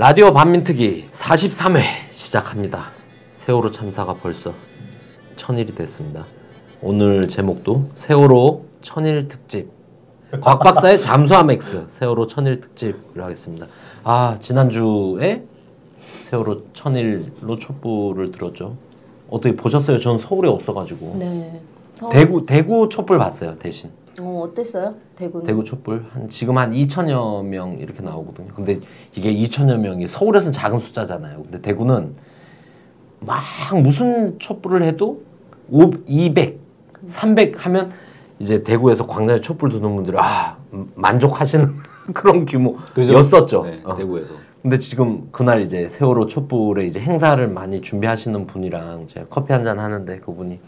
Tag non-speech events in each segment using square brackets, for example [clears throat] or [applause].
라디오 반민특위 43회 시작합니다. 세월호 참사가 벌써 천일이 됐습니다. 오늘 제목도 세월호 천일 특집. 곽 박사의 [laughs] 잠수함 X 세월호 천일 특집을 하겠습니다. 아 지난주에 세월호 천일로 촛불을 들었죠. 어떻게 보셨어요? 전 서울에 없어가지고 네. 서울- 대구 대구 촛불 봤어요 대신. 어 어땠어요? 대구는. 대구 촛불 한 지금 한 2천여 명 이렇게 나오거든요. 근데 이게 2천여 명이 서울에서는 작은 숫자잖아요. 근데 대구는 막 무슨 촛불을 해도 5, 200, 300 하면 이제 대구에서 광장에 촛불 드는 분들이 아 음, 만족하시는 [laughs] 그런 규모였었죠. 네, 어. 대구에서. 근데 지금 그날 이제 세월호 촛불에 이제 행사를 많이 준비하시는 분이랑 제가 커피 한 잔 하는데 그분이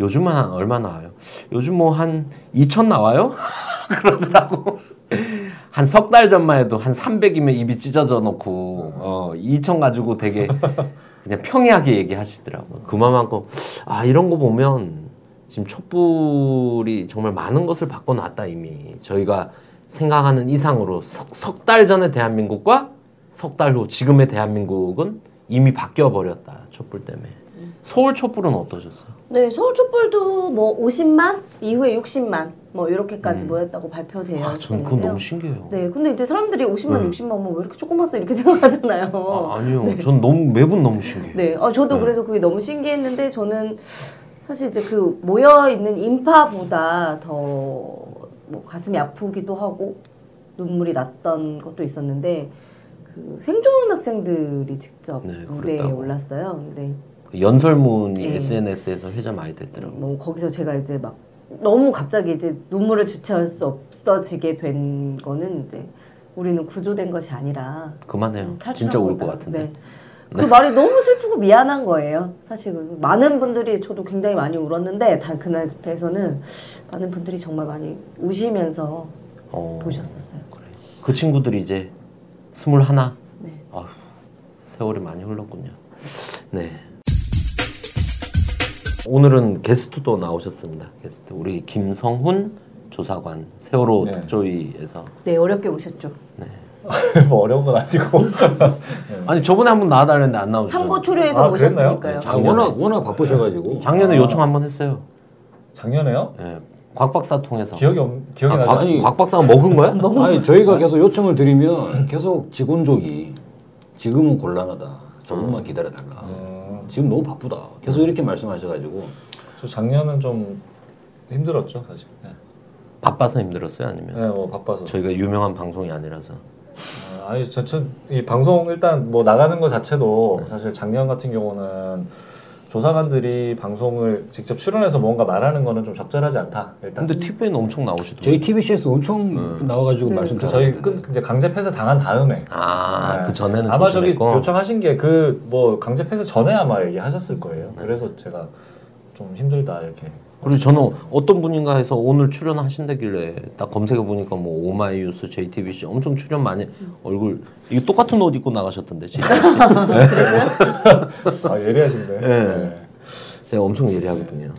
요즘은 한 얼마 나와요? 요즘 뭐 한 2천 나와요? [laughs] 그러더라고. 한 석 달 전만 해도 한 300이면 입이 찢어져 놓고 어 2천 가지고 되게 그냥 평이하게 얘기하시더라고요. 그만큼 아 이런 거 보면 지금 촛불이 정말 많은 것을 바꿔놨다 이미 저희가 생각하는 이상으로 석달 전의 대한민국과 석 달 후 지금의 대한민국은 이미 바뀌어 버렸다 촛불 때문에 서울 촛불은 어떠셨어요? 네 서울 촛불도 뭐 50만 이후에 60만 뭐 이렇게까지 모였다고 발표되어 아, 저는 그건. 너무 신기해요. 네, 근데 이제 사람들이 50만, 네. 60만 뭐왜 이렇게 조그맣어 이렇게 [laughs] 생각하잖아요. 아, 아니요, 전 너무 매분 너무 신기해요. 네, 어, 저도 네. 그래서 그게 너무 신기했는데 저는 사실 이제 그 모여 있는 인파보다 더 뭐 가슴이 아프기도 하고 눈물이 났던 것도 있었는데 그 생존 학생들이 직접 네, 무대에. 올랐어요. 근데 그 연설문이 네. SNS에서 회자 많이 됐더라고요. 뭐 거기서 제가 이제 막 너무 갑자기 이제 눈물을 주체할 수 없어지게 된 거는 이제 우리는 구조된 것이 아니라 그만해요. 음, 진짜 울 것. 같은데. 네. 그 말이 너무 슬프고 미안한 거예요. 사실 그 많은 분들이 저도 굉장히 많이 울었는데 단 그날 집회에서는 많은 분들이 정말 많이 우시면서 어, 보셨었어요. 그래. 그 친구들이 이제 스물하나. 네. 아휴, 세월이 많이 흘렀군요. 네. 오늘은 게스트도 나오셨습니다. 게스트 우리 김성훈 조사관 세월호 네. 특조위에서 네 어렵게 오셨죠. [laughs] 뭐 어려운 건 아니고 [laughs] 아니 저번에 한번 나와달랬는데 안 나오셨죠. 삼고 초려에서 아? 모셨으니까요. 네, 아. 워낙 워낙 바쁘셔가지고. 작년에 아. 요청 한번 했어요. 작년에요? 예, 곽 박사 통해서. 기억이 없 기억이 아, 나지 곽, 않습니다. 곽 박사가 먹은 거야? [laughs] 아니 저희가 계속 요청을 드리면 계속 직원족이 지금은 곤란하다. 조금만 기다려달라. 음, 지금 너무 바쁘다. 계속 이렇게 말씀하셔가지고 저 작년은 좀 힘들었죠 사실. 네, 바빠서 힘들었어요, 아니면 네, 뭐 바빠서. 저희가 유명한 방송이 아니라서. 아, 아니 저이 방송 일단 뭐 나가는 것 자체도 사실 작년 같은 경우는 조사관들이 방송을 직접 출연해서 뭔가 말하는 거는 좀 적절하지 않다. 일단. 근데 TV에는 엄청 나오시더라고요. 저희 TBC에서 엄청 나와가지고 네. 말씀 그 저희. 끝 이제 강제 폐쇄 당한 다음에 아, 네. 그 전에는 아마 저기. 요청하신 게 그 뭐 강제 폐쇄 전에 아마 얘기하셨을 거예요. 네. 그래서 제가 좀 힘들다 이렇게. 그리고 저는 어떤 분인가 해서 오늘 출연하신다길래 딱 검색해 보니까 뭐 오마이뉴스, JTBC 엄청 출연 많이 얼굴 이게 똑같은 옷 입고 나가셨던데 JTBC. [laughs] 아 예리하신데. 네. 제가 엄청 예리하거든요.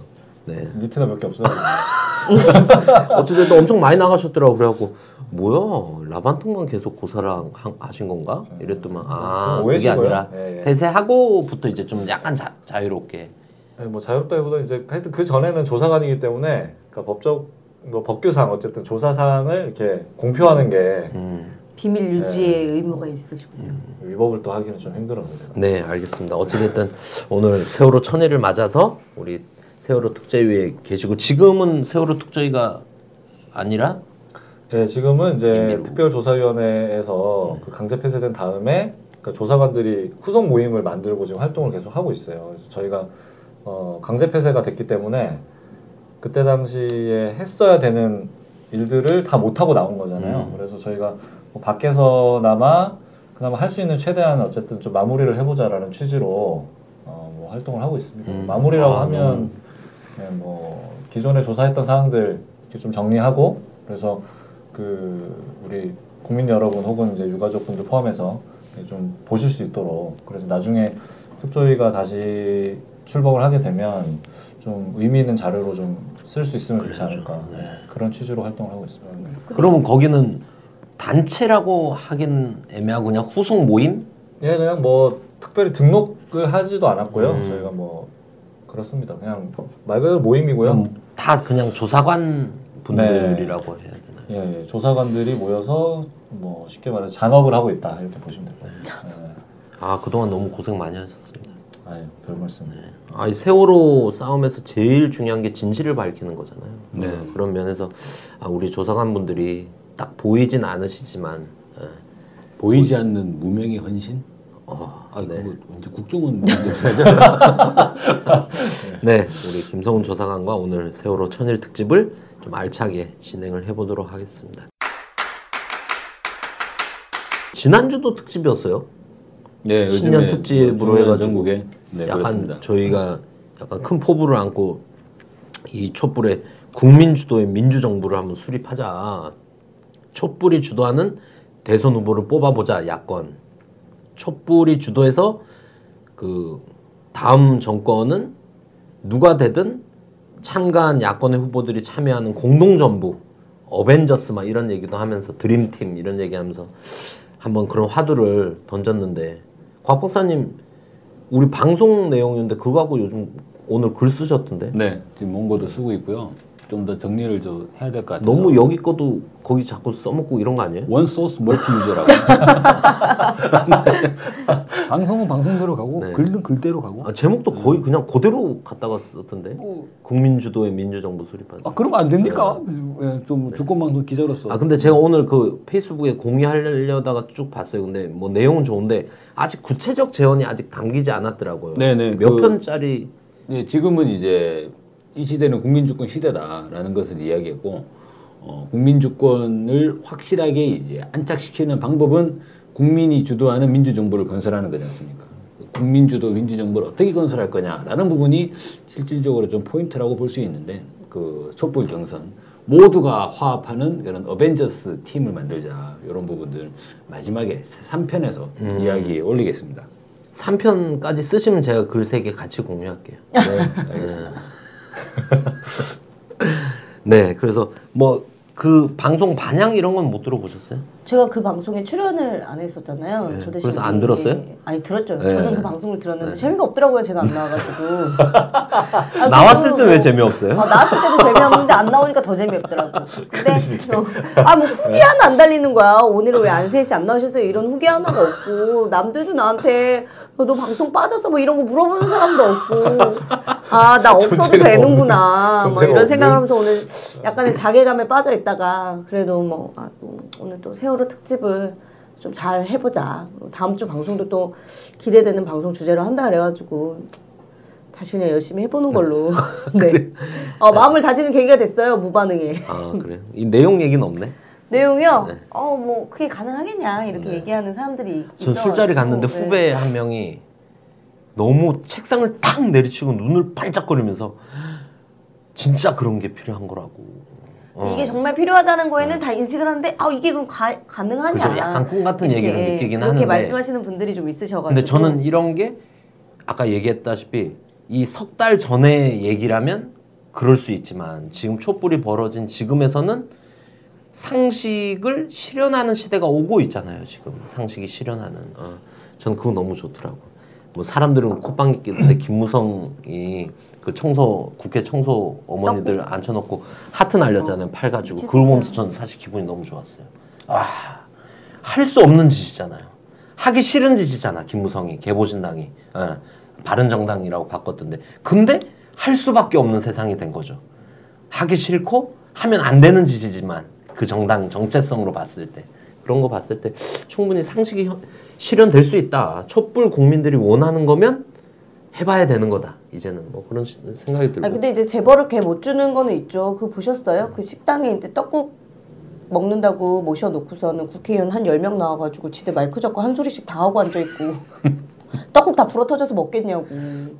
네. 니트가 몇 개 없어요. [laughs] 어찌됐든 엄청 많이 나가셨더라고 그래갖고 뭐야 라반통만 계속 고사랑 하- 하신 건가? 이랬더만 아 그게 아니라 거예요? 예, 예. 폐쇄하고부터 이제 좀 약간 자, 자유롭게 아니, 뭐 자유롭다기보다 이제 하여튼 그 전에는 조사관이기 때문에 그러니까 법적 뭐 법규상 어쨌든 조사 사항을 이렇게 공표하는 게 음. 비밀 유지의 의무가 있으시군요. 위법을 또 하기는 좀 힘들었는데. 네, 알겠습니다. 어찌됐든 오늘 세월호 천일을 맞아서 우리 세월호 특조위에 계시고 지금은 세월호 특조위가 아니라 예, 지금은 이제 임의로. 특별조사위원회에서 그 강제 폐쇄된 다음에 그 조사관들이 후속 모임을 만들고 지금 활동을 계속 하고 있어요. 그래서 저희가 어, 강제 폐쇄가 됐기 때문에 그때 당시에 했어야 되는 일들을 다 못하고 나온 거잖아요. 그래서 저희가 뭐 밖에서나마 그나마 할 수 있는 최대한 어쨌든 좀 마무리를 해보자라는 취지로 어, 뭐 활동을 하고 있습니다. 음. 마무리라고 아, 하면 네, 뭐 기존에 조사했던 사항들 이렇게 좀 정리하고 그래서 그 우리 국민 여러분 혹은 이제 유가족분들 포함해서 좀 보실 수 있도록 그래서 나중에 특조위가 다시 출범을 하게 되면 좀 의미 있는 자료로 좀 쓸 수 있으면 좋지 그래야죠. 않을까 네. 그런 취지로 활동을 하고 있습니다. 그러면 거기는 단체라고 하긴 애매하고 그냥 후속 모임? 예, 그냥 뭐 특별히 등록을 하지도 않았고요. 음. 저희가 뭐 그렇습니다. 그냥 말 그대로 모임이고요. 다 그냥 조사관 분들이라고 해야 되나요? 예, 예, 조사관들이 모여서 뭐 쉽게 말해서 잔업을 하고 있다 이렇게 보시면 될 거예요. 예. 아 그동안 너무 고생 많이 하셨습니다. 아유, 별 말씀. 아, 이 세월호 싸움에서 제일 중요한 게 진실을 밝히는 거잖아요. 네. 어, 그런 면에서 아, 우리 조사관 분들이 딱 보이진 않으시지만 예. 보이지 않는 무명의 헌신? 어, 아, 네. 그거 이제 국정원 문제잖아. [laughs] 네, 우리 김성훈 조사관과 오늘 세월호 천일 특집을 좀 알차게 진행을 해보도록 하겠습니다. 지난주도 특집이었어요. 네, 신년 특집으로 해가지고 네, 약간 그렇습니다. 저희가 약간 큰 포부를 안고 이 촛불의 국민 주도의 민주 정부를 한번 수립하자. 촛불이 주도하는 대선 후보를 뽑아보자 야권. 촛불이 주도해서 그 다음 정권은 누가 되든 참가한 야권의 후보들이 참여하는 공동 정부 어벤져스 막 이런 얘기도 하면서 드림팀 이런 얘기하면서 한번 그런 화두를 던졌는데 곽 박사님 우리 방송 내용인데 그거하고 요즘 오늘 글 쓰셨던데 네, 지금 원고도 쓰고 있고요. 좀 더 정리를 좀 해야 될 것 같아서. 너무 여기 거도 거기 자꾸 써먹고 이런 거 아니에요? 원 소스 멀티 유저라고. [laughs] 방송은 방송대로 가고 네. 글은 글대로 가고. 아, 제목도 거의 그냥 그대로 갖다가 썼던데 뭐, 국민 주도의 민주정부 수립하자. 아 그러면 안 됩니까? 예, 좀 주권 방송 기자로서. 아 근데 제가 오늘 그 페이스북에 공유하려다가 쭉 봤어요. 근데 뭐 내용은 좋은데 아직 구체적 제언이 아직 담기지 않았더라고요. 네네, 몇 그- 편짜리 예, 지금은 이제 이 시대는 국민주권 시대다라는 것을 이야기했고 어, 국민주권을 확실하게 이제 안착시키는 방법은 국민이 주도하는 민주정부를 건설하는 거지 않습니까? 국민주도 민주정부를 어떻게 건설할 거냐라는 부분이 실질적으로 좀 포인트라고 볼 수 있는데 그 촛불 경선 모두가 화합하는 그런 어벤져스 팀을 만들자 이런 부분들 마지막에 3편에서 이야기에 올리겠습니다. 3편까지 쓰시면 제가 글세개 같이 공유할게요. 네, 알겠습니다. 네, [laughs] 그래서 뭐 그 방송 반향 이런 건 못 들어보셨어요? 제가 그 방송에 출연을 안 했었잖아요. 네. 그래서 안 이- 들었어요? 아니 들었죠. 네. 저는 그 방송을 들었는데 재미가 없더라고요. 제가 안 나와가지고. [laughs] 아, 나왔을 때왜 뭐- 재미없어요? 아, 나왔을 때도 재미없는데 안 나오니까 더 재미없더라고. 근데 아뭐 후기 하나 안 달리는 거야. 오늘은 왜 안세희 씨안 나오셨어요? 이런 후기 하나가 없고 남들도 나한테 어, 너 방송 빠졌어 뭐 이런 거 물어보는 사람도 없고 아 나 [laughs] 없어도 되는구나 뭐 이런 생각을. 하면서 오늘 약간의 자괴감에 빠져 있다가 그래도 뭐 아, 또 오늘 또 세월호 특집을 좀 잘 해보자. 다음 주 방송도 또 기대되는 방송 주제로 한다 그래가지고 다시 그냥 열심히 해보는 걸로. [laughs] 네. 어, 마음을 다지는 계기가 됐어요 무반응에. 아 그래요? 이 내용 얘기는 없네. 내용이요. 네. 어뭐 그게 가능하겠냐 이렇게 얘기하는 사람들이 전 있어가지고. 술자리 갔는데 네. 후배 한 명이 너무 책상을 탁 내리치고 눈을 반짝거리면서 진짜 그런 게 필요한 거라고. 어. 이게 정말 필요하다는 거에는 다 인식을 하는데 아 이게 그럼 가, 가능하냐? 그죠? 약간 꿈 같은 이렇게 얘기를 느끼긴 하는데. 말씀하시는 분들이 좀 있으셔가지고. 근데 저는 이런 게 아까 얘기했다시피 이 석 달 전에 얘기라면 그럴 수 있지만 지금 촛불이 벌어진 지금에서는 상식을 실현하는 시대가 오고 있잖아요. 지금 상식이 실현하는. 어, 저는 그거 너무 좋더라고. 뭐 사람들은 콧방귀 끼는데 [clears throat] 김무성이 그 청소 국회 청소 어머니들 앉혀놓고 하트 날렸잖아요. 팔 가지고 그걸 보면서 저는 사실 기분이 너무 좋았어요. 아, 할 수 없는 짓이잖아요. 하기 싫은 짓이잖아. 김무성이 개보신당이 어, 바른정당이라고 바꿨던데. 근데 할 수밖에 없는 세상이 된 거죠. 하기 싫고 하면 안 되는 짓이지만 그 정당 정체성으로 봤을 때 그런 거 봤을 때 충분히 상식이 현- 실현될 수 있다. 촛불 국민들이 원하는 거면 해봐야 되는 거다. 이제는 뭐 그런 시- 생각이 들고. 아 근데 이제 재벌을 개 못 주는 거는 있죠. 그 보셨어요? 그 식당에 이제 떡국 먹는다고 모셔놓고서는 국회의원 한 10명 나와가지고 지대 마이크 잡고 한 소리씩 다 하고 앉아있고 [laughs] 떡국 다 불어터져서 먹겠냐고.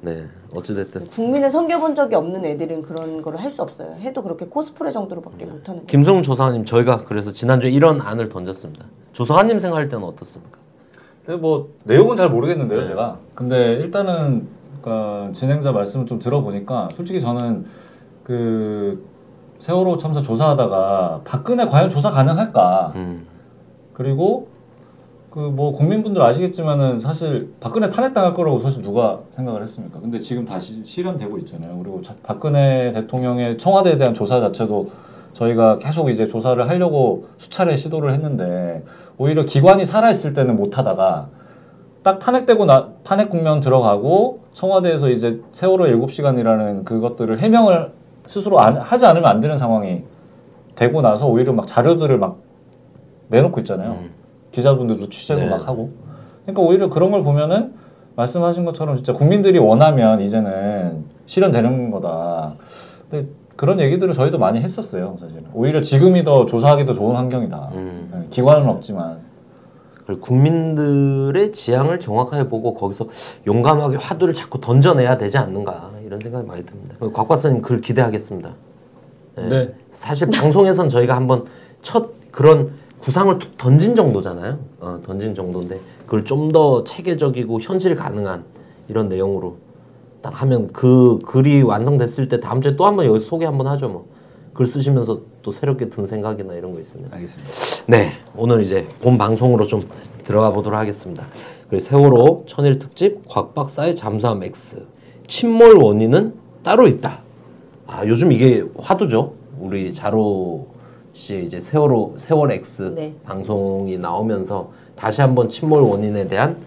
네, 어찌됐든 국민을 섬겨본 적이 없는 애들은 그런 거를 할 수 없어요. 해도 그렇게 코스프레 정도로밖에 못하는 거예요. 김성훈 조사관님 저희가 그래서 지난주에 이런 안을 던졌습니다. 조사관님 생각할 때는 어떻습니까? 근데 뭐 내용은 잘 모르겠는데요, 네. 제가. 근데 일단은 그러니까 진행자 말씀을 좀 들어보니까 솔직히 저는 그 세월호 참사 조사하다가 박근혜 과연 조사 가능할까? 음, 그리고 그 뭐 국민분들 아시겠지만은 사실 박근혜 탄핵당할 거라고 사실 누가 생각을 했습니까? 근데 지금 다시 실현되고 있잖아요. 그리고 자- 박근혜 대통령의 청와대에 대한 조사 자체도 저희가 계속 이제 조사를 하려고 수차례 시도를 했는데 오히려 기관이 살아 있을 때는 못 하다가 딱 탄핵되고 나 탄핵 국면 들어가고 청와대에서 이제 세월호 7시간이라는 그것들을 해명을 스스로 안, 하지 않으면 안 되는 상황이 되고 나서 오히려 막 자료들을 막 내놓고 있잖아요. 음. 기자분들도 취재도 네. 막 하고. 그러니까 오히려 그런 걸 보면은 말씀하신 것처럼 진짜 국민들이 원하면 이제는 실현되는 거다. 근데 그런 얘기들을 저희도 많이 했었어요, 사실은. 오히려 지금이 더 조사하기도 좋은 환경이다. 음. 네, 기관은 없지만. 그리고 국민들의 지향을 정확하게 보고 거기서 용감하게 화두를 자꾸 던져내야 되지 않는가 이런 생각이 많이 듭니다. 곽 박사님 글 기대하겠습니다. 네. 네. 사실 방송에선 저희가 한번 첫 그런 구상을 툭 던진 정도잖아요. 어, 던진 정도인데 그걸 좀 더 체계적이고 현실 가능한 이런 내용으로 딱 하면 그 글이 완성됐을 때 다음 주에 또 한번 여기 소개 한번 하죠 뭐. 글 쓰시면서 또 새롭게 든 생각이나 이런 거 있으면. 알겠습니다. 네, 오늘 이제 본 방송으로 좀 들어가 보도록 하겠습니다. 그리고 세월호 천일 특집 곽 박사의 잠수함 X 침몰 원인은 따로 있다. 아 요즘 이게 화두죠. 우리 자로 씨의 이제 세월호 세월 X 네. 방송이 나오면서 다시 한번 침몰 원인에 대한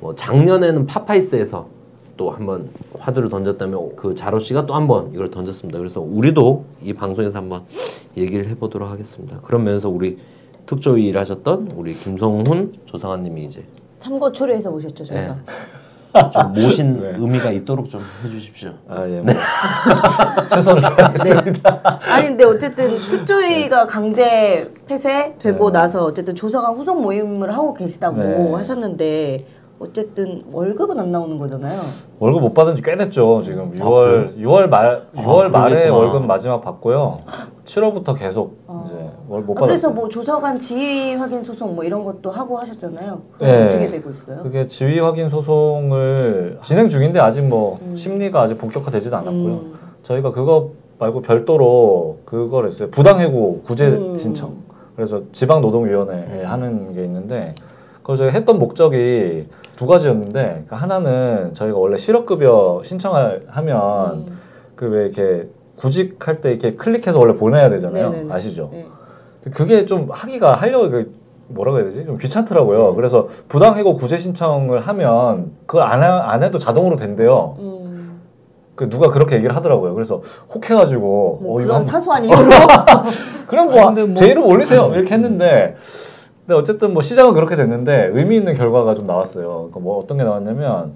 뭐 작년에는 파파이스에서 또 한번 화두를 던졌다면 그 자로 씨가 또 한번 이걸 던졌습니다. 그래서 우리도 이 방송에서 한번 얘기를 해보도록 하겠습니다. 그런 면에서 우리 특조위 일하셨던 우리 김성훈 조상아님이 이제 탐구 초려해서 오셨죠 저희가. 좀 모신 [laughs] 네. 의미가 있도록 좀 해주십시오. 아, 예. 뭐. [laughs] 최선을 다하겠습니다. 아니 근데 어쨌든 특조위가 강제 폐쇄되고 나서 어쨌든 조사관 후속 모임을 하고 계시다고 네. 하셨는데 어쨌든 월급은 안 나오는 거잖아요. 월급 못 받은 지 꽤 됐죠. 지금 아, 6월 6월 말 아, 6월 말에 그러겠구나. 월급 마지막 받고요. 7월부터 계속 이제 월 못 아. 그래서 뭐 조사관 지휘 확인 소송 뭐 이런 것도 하고 하셨잖아요. 네. 어떻게 되고 있어요? 그게 지위 확인 소송을 진행 중인데 아직 뭐 심리가 아직 본격화되지도 않았고요. 음. 저희가 그거 말고 별도로 그걸 했어요. 부당해고 구제 음. 신청. 그래서 지방노동위원회에 하는 게 있는데 그걸 저희 했던 목적이 두 가지였는데 그러니까 하나는 저희가 원래 실업급여 신청을 하면 음. 그왜 이렇게 구직할 때 이렇게 클릭해서 원래 보내야 되잖아요. 네네네. 아시죠? 네. 그게 좀 하기가 하려고 그 뭐라고 해야 되지? 좀 귀찮더라고요. 그래서 부당해고 구제 신청을 하면 그걸 안, 하- 안 해도 자동으로 된대요. 음. 그 누가 그렇게 얘기를 하더라고요. 그래서 혹해가지고 뭐 어, 이거 한 사소한 이유로 [laughs] 그럼 뭐, 근데 뭐- 제 이름 올리세요 이렇게 했는데 근데 어쨌든 뭐 시작은 그렇게 됐는데 의미 있는 결과가 좀 나왔어요. 그러니까 뭐 어떤 게 나왔냐면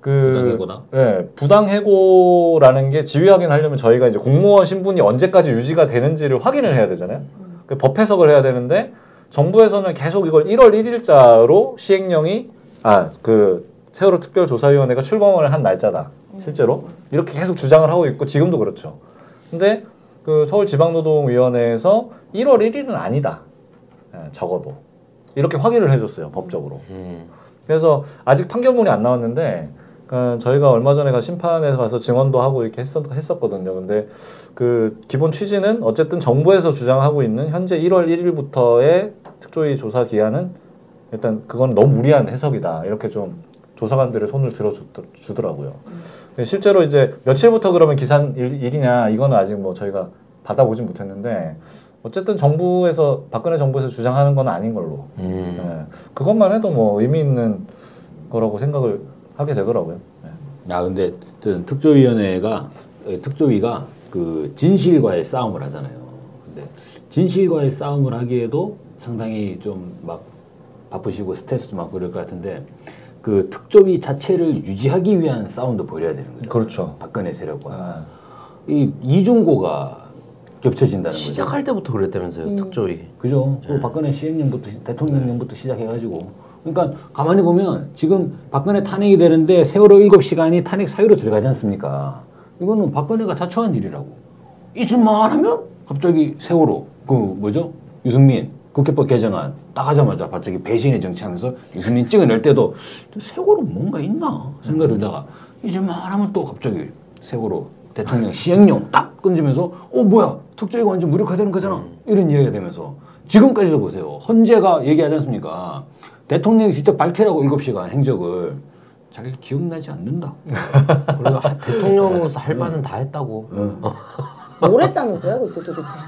그 부당해고다? 네, 부당해고라는 게 지위 확인하려면 저희가 이제 공무원 신분이 언제까지 유지가 되는지를 확인을 해야 되잖아요. 그법 해석을 해야 되는데 정부에서는 계속 이걸 1월 1일자로 시행령이 아 그 세월호 특별조사위원회가 출범을 한 날짜다 실제로 이렇게 계속 주장을 하고 있고 지금도 그렇죠. 근데 그 서울지방노동위원회에서 1월 1일은 아니다. 예, 적어도 이렇게 확인을 해줬어요 법적으로. 음. 그래서 아직 판결문이 안 나왔는데 그 저희가 얼마 전에 가 심판에 가서 증언도 하고 이렇게 했었, 했었거든요. 근데 그 기본 취지는 어쨌든 정부에서 주장하고 있는 현재 1월 1일부터의 특조위 조사 기한은 일단 그건 너무 무리한 해석이다. 이렇게 좀 조사관들의 손을 들어주더라고요. 실제로 이제 며칠부터 그러면 기산 일, 일이냐 이거는 아직 뭐 저희가 받아보진 못했는데 어쨌든 정부에서 박근혜 정부에서 주장하는 건 아닌 걸로 음. 네. 그것만 해도 뭐 의미 있는 거라고 생각을 하게 되더라고요. 네. 아 근데 특조위원회가 에, 특조위가 그 진실과의 싸움을 하잖아요. 근데 진실과의 싸움을 하기에도 상당히 좀 막 바쁘시고 스트레스도 많고 그럴 것 같은데 그 특조위 자체를 유지하기 위한 싸움도 벌여야 되는 거죠. 그렇죠. 박근혜 세력과 아, 이 이중고가 겹쳐진다는 거죠. 시작할 때부터 그랬다면서요 특조위. 그죠. 그 박근혜 시행령부터 대통령령부터 시작해가지고 그러니까 가만히 보면 지금 박근혜 탄핵이 되는데 세월호 일곱 시간이 탄핵 사유로 들어가지 않습니까? 이거는 박근혜가 자초한 일이라고. 잊을만 하면 갑자기 세월호 그 뭐죠 유승민 국회법 개정안 딱 하자마자 갑자기 배신의 정치하면서 유승민 찍어낼 때도 또 세월호 뭔가 있나 생각을 들다가 잊을만 하면 또 갑자기 세월호 대통령 시행령 딱 끊지면서 어 뭐야 특조위가 완전 무력화되는 거잖아 이런 이야기가 되면서 지금까지도 보세요. 헌재가 얘기하지 않습니까? 대통령이 직접 밝히라고 7시간 행적을 자기 기억나지 않는다. 그리고 하- 대통령으로서 할 바는 다 했다고. 뭘 했다는 거야 그때 도대체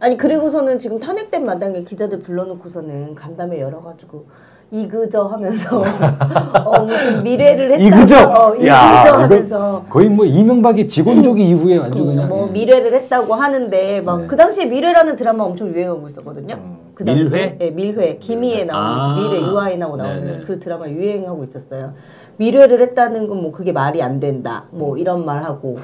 아니 그리고서는 지금 탄핵된 마당에 기자들 불러놓고서는 간담회 열어가지고 이그저 하면서 [laughs] 어 무슨 미래를 했다 이그저? 어, 야, 이그저 이거 하면서 거의 뭐 이명박의 직원족이 이후에 아주 음, 그냥 뭐 미래를 했다고 하는데 막 네. 그 당시에 미래라는 드라마 엄청 유행하고 있었거든요. 음. 그 당시에 밀회? 예, 밀회 김희애 나오는 아. 미래 유아인하고 나오는 네네. 그 드라마 유행하고 있었어요. 미래를 했다는 건 뭐 그게 말이 안 된다. 뭐 이런 말 하고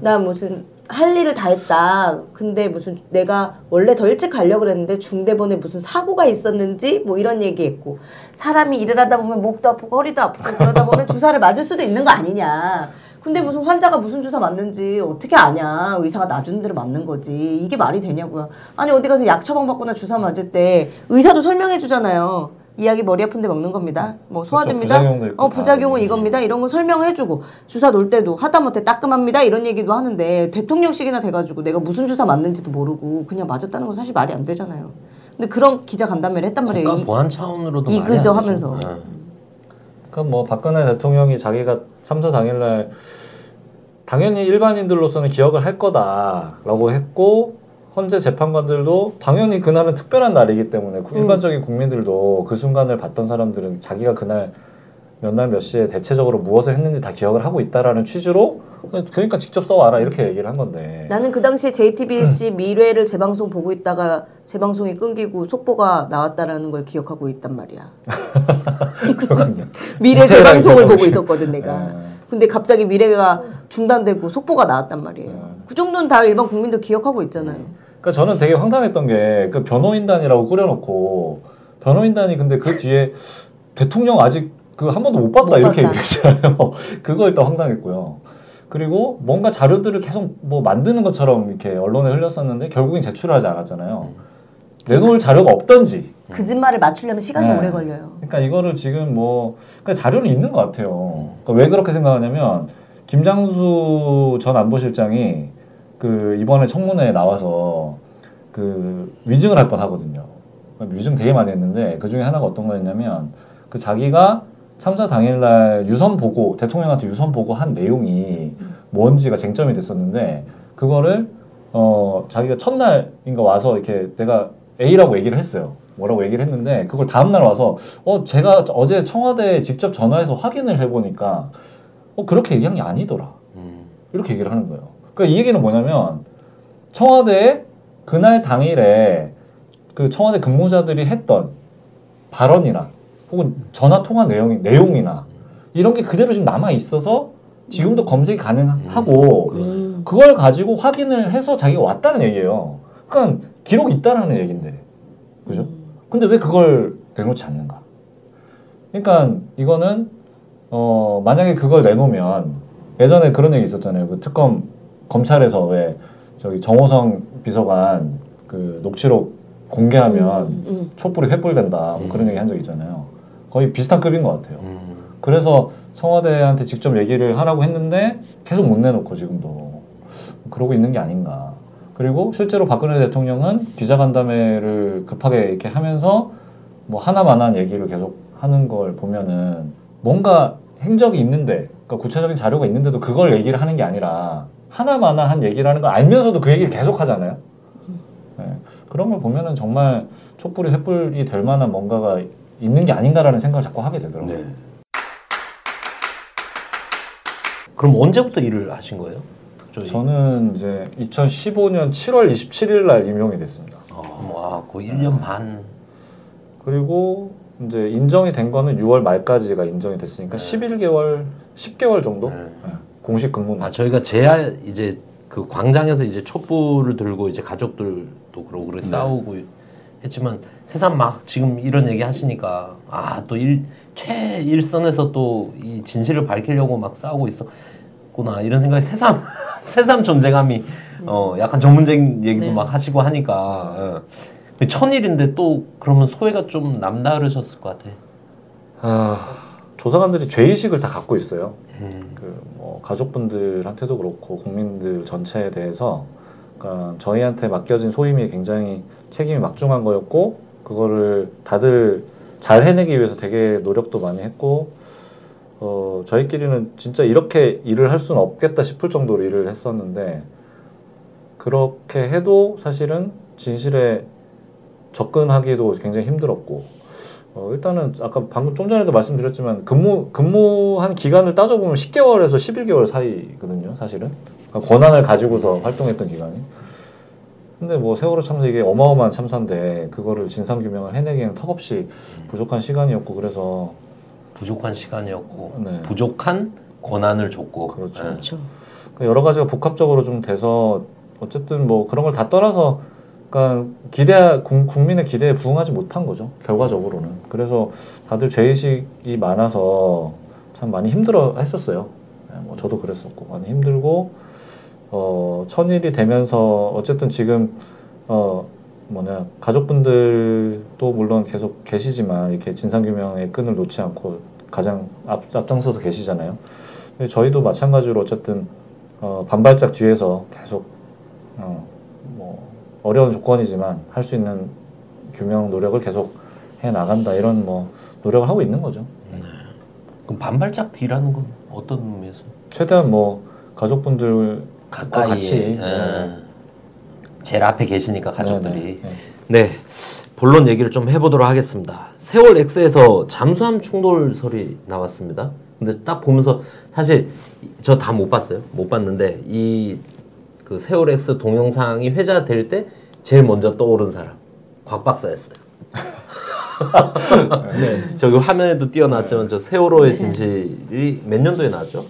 나 무슨 할 일을 다 했다. 근데 무슨 내가 원래 더 일찍 가려고 그랬는데 중대본에 무슨 사고가 있었는지 뭐 이런 얘기했고 사람이 일을 하다 보면 목도 아프고 허리도 아프고 그러다 보면 주사를 맞을 수도 있는 거 아니냐. 근데 무슨 환자가 무슨 주사 맞는지 어떻게 아냐. 의사가 놔주는 대로 맞는 거지. 이게 말이 되냐고요. 아니 어디 가서 약 처방받거나 주사 맞을 때 의사도 설명해 주잖아요. 이약이 머리 아픈데 먹는 겁니다. 뭐 소화제입니다. 그렇죠. 부작용도 있고 어 부작용은 다 이겁니다. 이런 거 설명해주고 주사 놓을 때도 하다못해 따끔합니다. 이런 얘기도 하는데 대통령식이나 돼가지고 내가 무슨 주사 맞는지도 모르고 그냥 맞았다는 건 사실 말이 안 되잖아요. 근데 그런 기자 간담회를 했단 말이에요. 이- 보안 차원으로도 이그저. 하면서. 예. 그러니까 뭐 박근혜 대통령이 자기가 참사 당일날 당연히 일반인들로서는 기억을 할 거다라고 했고 헌재 재판관들도 당연히 그날은 특별한 날이기 때문에 구- 일반적인 국민들도 그 순간을 봤던 사람들은 자기가 그날 몇 날 몇 시에 대체적으로 무엇을 했는지 다 기억을 하고 있다라는 취지로 그러니까 직접 써와라 이렇게 얘기를 한 건데. 나는 그 당시에 JTBC 미래를 재방송 보고 있다가 재방송이 끊기고 속보가 나왔다라는 걸 기억하고 있단 말이야. [laughs] 미래 재방송을 보고 있었거든 내가. 네. 근데 갑자기 미래가 중단되고 속보가 나왔단 말이에요. 네. 그 정도는 다 일반 국민도 기억하고 있잖아요. 그러니까 저는 되게 황당했던 게 그 변호인단이라고 꾸려놓고 변호인단이 근데 그 뒤에 대통령 아직 그 한 번도 못 봤다 못 이렇게 봤다. 얘기했잖아요. [laughs] 그거 일단 황당했고요. 그리고 뭔가 자료들을 계속 뭐 만드는 것처럼 이렇게 언론에 흘렸었는데 결국엔 제출하지 않았잖아요. 내놓을 자료가 없던지. 거짓말을 맞추려면 시간이 네. 오래 걸려요. 그러니까 이거를 지금 뭐 그러니까 자료는 있는 것 같아요. 그러니까 왜 그렇게 생각하냐면 김장수 전 안보실장이 그 이번에 청문회에 나와서 그 위증을 할 뻔하거든요. 그러니까 위증 되게 많이 했는데 그 중에 하나가 어떤 거였냐면 그 자기가 참사 당일날 유선 보고 대통령한테 유선 보고 한 내용이 뭔지가 쟁점이 됐었는데 그거를 어 자기가 첫날인가 와서 이렇게 내가 A라고 얘기를 했어요. 뭐라고 얘기를 했는데 그걸 다음 날 와서 어 제가 어제 청와대에 직접 전화해서 확인을 해보니까 어 그렇게 얘기한 게 아니더라. 음. 이렇게 얘기를 하는 거예요. 그러니까 이 얘기는 뭐냐면 청와대에 그날 당일에 그 청와대 근무자들이 했던 발언이나 혹은 전화 통화 내용 내용이나 이런 게 그대로 지금 남아 있어서 지금도 검색이 가능하고 음. 그걸 가지고 확인을 해서 자기가 왔다는 얘기예요. 그러니까 기록이 있다라는 얘긴데, 그죠? 근데 왜 그걸 내놓지 않는가? 그러니까 이거는 어 만약에 그걸 내놓으면 예전에 그런 얘기 있었잖아요. 그 특검 검찰에서 왜 저기 정호성 비서관 그 녹취록 공개하면 음. 촛불이 횃불된다 뭐 그런 얘기 한 적 있잖아요. 거의 비슷한 급인 것 같아요. 음. 그래서 청와대한테 직접 얘기를 하라고 했는데 계속 못 내놓고 지금도 그러고 있는 게 아닌가. 그리고 실제로 박근혜 대통령은 기자간담회를 급하게 이렇게 하면서 뭐 하나만한 얘기를 계속 하는 걸 보면은 뭔가 행적이 있는데 그러니까 구체적인 자료가 있는데도 그걸 얘기를 하는 게 아니라 하나만한 하는 걸 알면서도 그 얘기를 계속 하잖아요. 네. 그런 걸 보면은 정말 촛불이 횃불이 될 만한 뭔가가 있는 게 아닌가라는 생각을 자꾸 하게 되더라고요. 네. 그럼 언제부터 일을 하신 거예요? 특조위? 저는 이제 2015년 7월 27일 날 임용이 됐습니다. 뭐, 아, 거의 1년 반. 그리고 이제 인정이 된 거는 6월 말까지가 인정이 됐으니까 네. 11개월, 10개월 정도 네. 네. 공식 근무는. 아, 저희가 제야 이제 그 광장에서 이제 촛불을 들고 이제 가족들도 그러고 그래 싸우고 했지만 세상 막 지금 이런 얘기 하시니까 아 또 일 최일선에서 또 이 진실을 밝히려고 막 싸우고 있었구나 이런 생각이 새삼 새삼 존재감이 어 약간 전문적인 얘기도 네. 막 하시고 하니까 어. 천일인데 또 그러면 소외가 좀 남다르셨을 것 같아. 아, 조사관들이 죄의식을 다 갖고 있어요. 음. 그뭐 가족분들한테도 그렇고 국민들 전체에 대해서 그러니까 저희한테 맡겨진 소임이 굉장히 책임이 막중한 거였고 그거를 다들 잘 해내기 위해서 되게 노력도 많이 했고 어 저희끼리는 진짜 이렇게 일을 할 수는 없겠다 싶을 정도로 일을 했었는데 그렇게 해도 사실은 진실에 접근하기도 굉장히 힘들었고 어, 일단은 아까 방금 좀 전에도 말씀드렸지만 근무 근무한 기간을 따져보면 10개월에서 11개월 사이거든요, 사실은. 그러니까 권한을 가지고서 활동했던 기간이. 근데 뭐 세월호 참사 이게 어마어마한 참사인데 그거를 진상 규명을 해내기에는 턱없이 부족한 시간이었고 그래서 부족한 시간이었고 네. 부족한 권한을 줬고 그렇죠. 예. 그렇죠. 그 여러 가지가 복합적으로 좀 돼서 어쨌든 뭐 그런 걸 다 떠나서 그러니까 기대 국- 국민의 기대에 부응하지 못한 거죠 결과적으로는 그래서 다들 죄의식이 많아서 참 많이 힘들어 했었어요 예, 뭐 저도 그랬었고 많이 힘들고 어 천일이 되면서 어쨌든 지금 어 뭐냐 가족분들도 물론 계속 계시지만 이렇게 진상규명의 끈을 놓지 않고 가장 앞, 앞장서서 계시잖아요 저희도 마찬가지로 어쨌든 어, 반발짝 뒤에서 계속 어, 뭐 어려운 조건이지만 할 수 있는 규명 노력을 계속 해 나간다 이런 뭐 노력을 하고 있는 거죠. 그럼 반발짝 뒤라는 건 어떤 의미에서? 최대한 뭐 가족분들 가까이 같이 예. 네. 제일 앞에 계시니까 가족들이 네, 네, 네 네. 본론 얘기를 좀 해보도록 하겠습니다. 세월 X에서 잠수함 충돌설이 나왔습니다. 근데 딱 보면서 사실 저 다 못 봤어요. 못 봤는데 이 그 세월 X 동영상이 회자될 때 제일 먼저 떠오른 사람 곽 박사였어요. [laughs] 네. 저기 화면에도 띄어놨지만 저 세월호의 진실이 몇 년도에 나왔죠?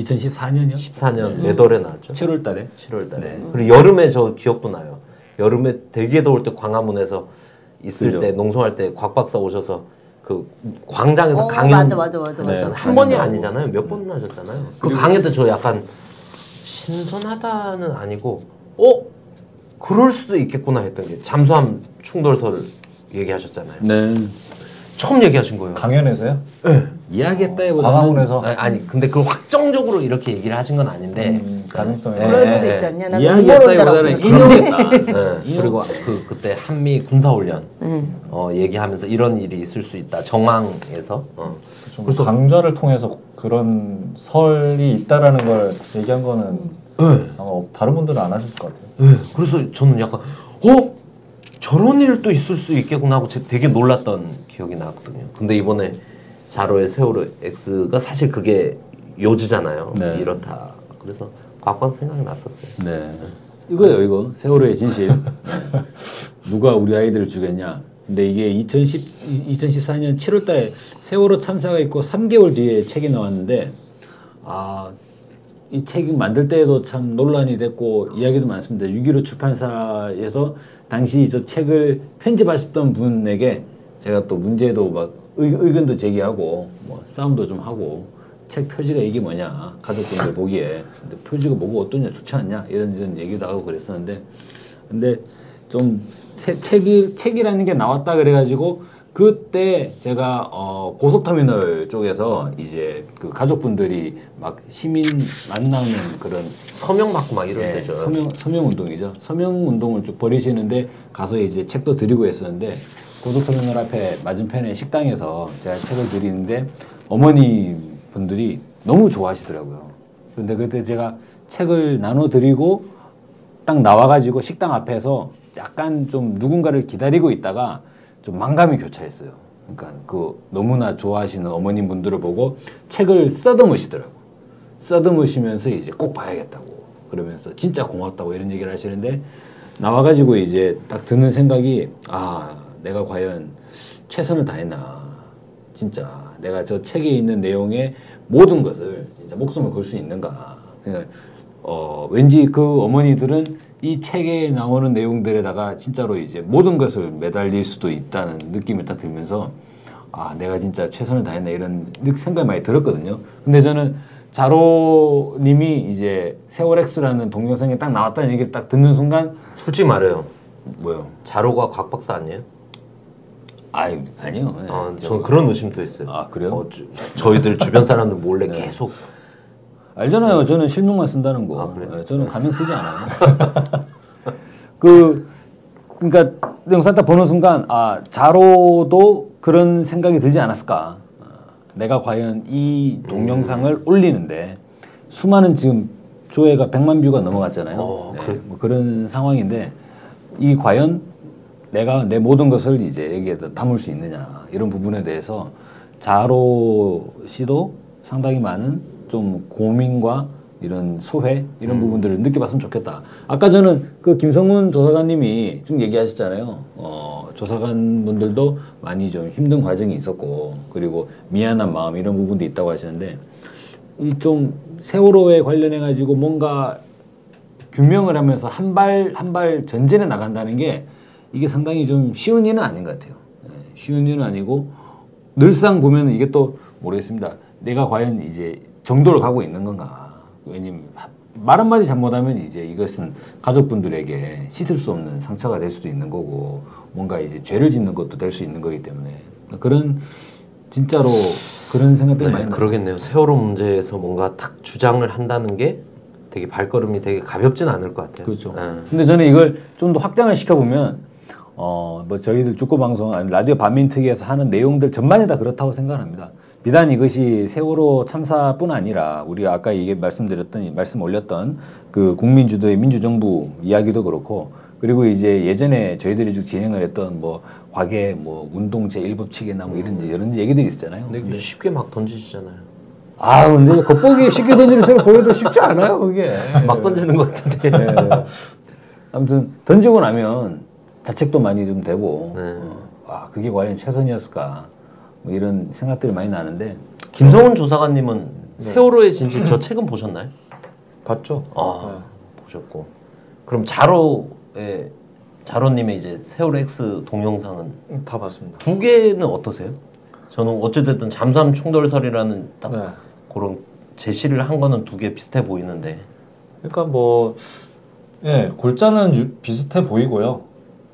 2014년이요? 14년 몇 월에 나왔죠? 7월 달에 7월 달에. 네. 그리고 여름에 저 기억도 나요. 여름에 되게 더울 때 광화문에서 있을 그죠. 때 농성할 때 곽 박사 오셔서 그 광장에서 어, 강연 맞아, 맞아, 맞아. 네, 한 번이 아니잖아요. 몇 번 하셨잖아요. 그 강연 때 저 약간 신선하다는 아니고 어 그럴 수도 있겠구나 했던 게 잠수함 충돌설을 얘기하셨잖아요. 네. 처음 얘기하신 거예요. 강연에서요? 이야기했다기보다는 광화문에서 아니, 아니 근데 그 확정적으로 이렇게 얘기를 하신 건 아닌데 음, 가능성이 네. 그럴 수도 있지 않냐? 나 이야기했다기보다는 인용했다. 네. [laughs] 그리고 그 그때 한미 군사훈련 응. 어, 얘기하면서 이런 일이 있을 수 있다 정황에서 어. 좀 강좌를 통해서 그런 설이 있다라는 걸 얘기한 거는 네. 아마 다른 분들은 안 하셨을 것 같아요. 네. 그래서 저는 약간 어 저런 일도 있을 수 있겠구나 하고 제- 되게 놀랐던 기억이 나거든요. 근데 이번에 자로의 세월호 X가 사실 그게 요지잖아요. 네. 이렇다. 그래서 곽박 생각이 났었어요. 네. 이거예요, 이거. 세월호의 진실. 네. [laughs] 누가 우리 아이들을 죽였냐. 근데 이게 2010, 2014년 7월 달에 세월호 참사가 있고 3개월 뒤에 책이 나왔는데, 아, 이 책이 만들 때에도 참 논란이 됐고 이야기도 많습니다. 6.15 출판사에서 당시 저 책을 편집하셨던 분에게 제가 또 문제도 막 의, 의견도 제기하고 뭐 싸움도 좀 하고 책 표지가 이게 뭐냐 가족분들 보기에 근데 표지가 뭐고 어떠냐 좋지 않냐 이런 이런 얘기도 하고 그랬었는데 근데 좀 새- 책이 책이라는 게 나왔다 그래가지고 그때 제가 어 고속터미널 쪽에서 이제 그 가족분들이 막 시민 만나는 그런 서명 받고 막 이럴 예, 때죠. 서명 서명 운동이죠. 서명 운동을 쭉 벌이시는데 가서 이제 책도 드리고 했었는데 고속터미널 앞에 맞은편에 식당에서 제가 책을 드리는데 어머니 분들이 너무 좋아하시더라고요. 근데 그때 제가 책을 나눠 드리고 딱 나와가지고 식당 앞에서 약간 좀 누군가를 기다리고 있다가 좀 만감이 교차했어요. 그러니까 그 너무나 좋아하시는 어머님 분들을 보고 책을 써듬으시더라고. 써듬으시면서 이제 꼭 봐야겠다고 그러면서 진짜 고맙다고 이런 얘기를 하시는데 나와가지고 이제 딱 드는 생각이 아 내가 과연 최선을 다했나 진짜 내가 저 책에 있는 내용의 모든 것을 진짜 목숨을 걸 수 있는가 그러니까 어 왠지 그 어머니들은 이 책에 나오는 내용들에다가 진짜로 이제 모든 것을 매달릴 수도 있다는 느낌이 딱 들면서 아 내가 진짜 최선을 다했나 이런 느- 생각이 많이 들었거든요. 근데 저는 자로님이 이제 세월엑스라는 동영상이 딱 나왔다는 얘기를 딱 듣는 순간 솔직히 말해요. 뭐요? 자로가 곽 박사 아니에요? 아유 아니요. 네, 아, 저- 전 그런 의심도 했어요. 아, 그래요? 어, 저, 저희들 주변 사람들 몰래 네. 계속 알잖아요. 저는 실명만 쓴다는 거. 아, 그래요? 네, 저는 가명 쓰지 않아요. [laughs] [laughs] 그 그러니까 영상 딱 보는 순간 아 자로도 그런 생각이 들지 않았을까? 아, 내가 과연 이 동영상을 올리는데 수많은 지금 조회가 100만 뷰가 넘어갔잖아요. 어, 네, 그래. 뭐 그런 상황인데 이 과연 내가 내 모든 것을 이제 여기에다 담을 수 있느냐 이런 부분에 대해서 자로 씨도 상당히 많은 좀 고민과 이런 소회 이런 부분들을 느껴봤으면 좋겠다. 아까 저는 그 김성훈 조사관님이 쭉 얘기하셨잖아요. 어, 조사관 분들도 많이 좀 힘든 과정이 있었고 그리고 미안한 마음 이런 부분도 있다고 하셨는데 이 좀 세월호에 관련해 가지고 뭔가 규명을 하면서 한 발 한 발 전진해 나간다는 게 이게 상당히 좀 쉬운 일은 아닌 것 같아요. 예, 쉬운 일은 아니고 늘상 보면 이게 또 모르겠습니다. 내가 과연 이제 정도를 가고 있는 건가? 왜냐면 말 한마디 잘못하면 이제 이것은 가족분들에게 씻을 수 없는 상처가 될 수도 있는 거고 뭔가 이제 죄를 짓는 것도 될 수 있는 거기 때문에 그런 진짜로 그런 생각들이 많이 네, 나- 그러겠네요. 세월호 문제에서 뭔가 딱 주장을 한다는 게 되게 발걸음이 되게 가볍진 않을 것 같아요. 그렇죠. 네. 근데 저는 이걸 좀 더 확장을 시켜보면 어 뭐 저희들 축구 방송 아니 라디오 반민특위에서 하는 내용들 전반이 다 그렇다고 생각합니다. 비단 이것이 세월호 참사뿐 아니라 우리가 아까 이게 말씀드렸던 말씀 올렸던 그 국민주도의 민주정부 이야기도 그렇고 그리고 이제 예전에 저희들이 쭉 진행을 했던 뭐 과계 뭐 운동제 일법칙이나 뭐 이런 이런 얘기들이 있잖아요. 근데 이게 쉽게 막 던지시잖아요. 아 근데 겉보기에 쉽게 던지는 소리 보여도 쉽지 않아요 그게. [laughs] 막 던지는 것 같은데. 네. 아무튼 던지고 나면 자책도 많이 좀 되고 네. 어, 아 그게 과연 최선이었을까 뭐 이런 생각들이 많이 나는데 김성훈 조사관님은 세월호의 진실 저 최근 보셨나요? 봤죠? 아 보셨고 그럼 자로의 자로님의 이제 세월호 X 동영상은 네. 다 봤습니다. 두 개는 어떠세요? 저는 어찌됐든 잠수함 충돌설이라는 딱 네. 그런 제시를 한 거는 두 개 비슷해 보이는데 그러니까 뭐 예, 골자는 유- 비슷해 보이고요.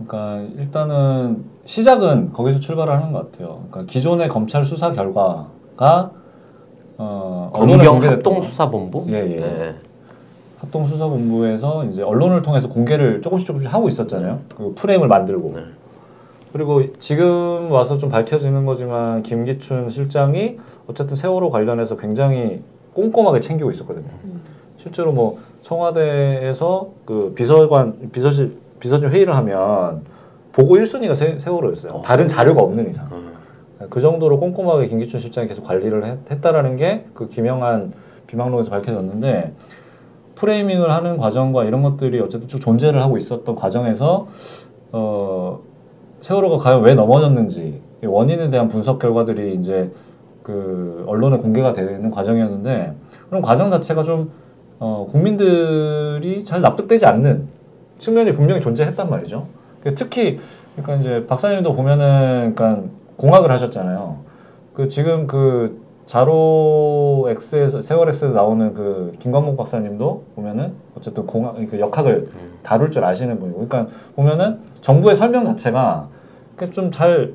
그러니까 일단은 시작은 거기서 출발을 하는 것 같아요. 그러니까 기존의 검찰 수사 결과가 어, 언론에 검경 공개됐던 합동수사본부 예, 예. 네. 합동수사본부에서 이제 언론을 통해서 공개를 조금씩 조금씩 하고 있었잖아요. 그 프레임을 만들고. 네. 그리고 지금 와서 좀 밝혀지는 거지만 김기춘 실장이 어쨌든 세월호 관련해서 굉장히 꼼꼼하게 챙기고 있었거든요. 실제로 뭐 청와대에서 그 비서관 비서실 비서진 회의를 하면 보고 1순위가 세, 세월호였어요. 어. 다른 자료가 없는 이상. 음. 그 정도로 꼼꼼하게 김기춘 실장이 계속 관리를 했, 했다라는 게 그 김영한 비망록에서 밝혀졌는데 프레이밍을 하는 과정과 이런 것들이 어쨌든 쭉 존재를 하고 있었던 과정에서 어 세월호가 과연 왜 넘어졌는지 이 원인에 대한 분석 결과들이 이제 그 언론에 공개가 되는 과정이었는데 그런 과정 자체가 좀 어, 국민들이 잘 납득되지 않는 측면이 분명히 존재했단 말이죠. 그 특히 그러니까 이제 박사님도 보면은 그러니까 공학을 하셨잖아요. 그 지금 그 자로 X에서 세월 X에서 나오는 그 김광목 박사님도 보면은 어쨌든 공학 그 역학을 다룰 줄 아시는 분이고, 그러니까 보면은 정부의 설명 자체가 좀잘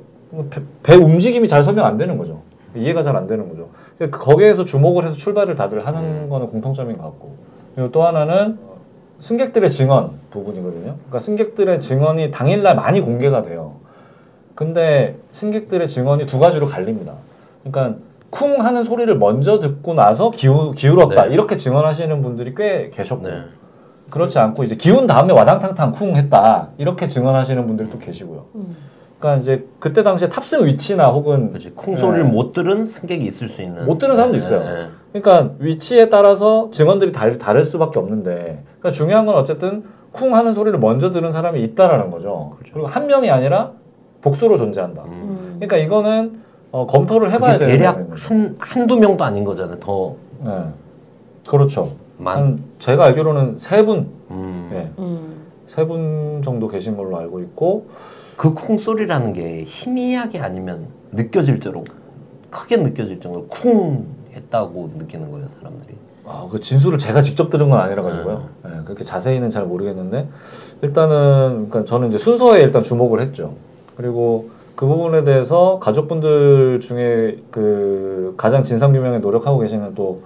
배 움직임이 잘 설명 안 되는 거죠. 이해가 잘 안 되는 거죠. 그 거기에서 주목을 해서 출발을 다들 하는 음. 거는 공통점인 것 같고, 그리고 또 하나는 승객들의 증언 부분이거든요. 그러니까 승객들의 증언이 당일날 많이 공개가 돼요. 근데 승객들의 증언이 두 가지로 갈립니다. 그러니까 쿵 하는 소리를 먼저 듣고 나서 기우, 기울었다 네. 이렇게 증언하시는 분들이 꽤 계셨고 네. 그렇지 않고 이제 기운 다음에 와당탕탕 쿵 했다 이렇게 증언하시는 분들도 계시고요. 음. 그러니까 이제 그때 당시에 탑승 위치나 혹은 그렇지 쿵 소리를 네. 못 들은 승객이 있을 수 있는 못 들은 사람도 네, 있어요. 네. 그러니까 위치에 따라서 증언들이 달, 다를 수밖에 없는데 그러니까 중요한 건 어쨌든 쿵 하는 소리를 먼저 들은 사람이 있다라는 거죠. 그렇죠. 그리고 한 명이 아니라 복수로 존재한다. 음. 음. 그러니까 이거는 어, 검토를 해봐야 되는 대략. 한 한두 명도 아닌 거잖아요. 더 네. 그렇죠. 많. 한 제가 알기로는 세 분, 음. 예, 음. 세분 정도 계신 걸로 알고 있고 그 쿵 소리라는 게 희미하게 아니면 느껴질 정도로 크게 느껴질 정도로 쿵 했다고 느끼는 거예요, 사람들이. 아, 그 진술을 제가 직접 들은 건 아니라 가지고요. 예, 그렇게 자세히는 잘 모르겠는데 일단은 그러니까 저는 이제 순서에 일단 주목을 했죠. 그리고 그 부분에 대해서 가족분들 중에 그 가장 진상 규명에 노력하고 계시는 또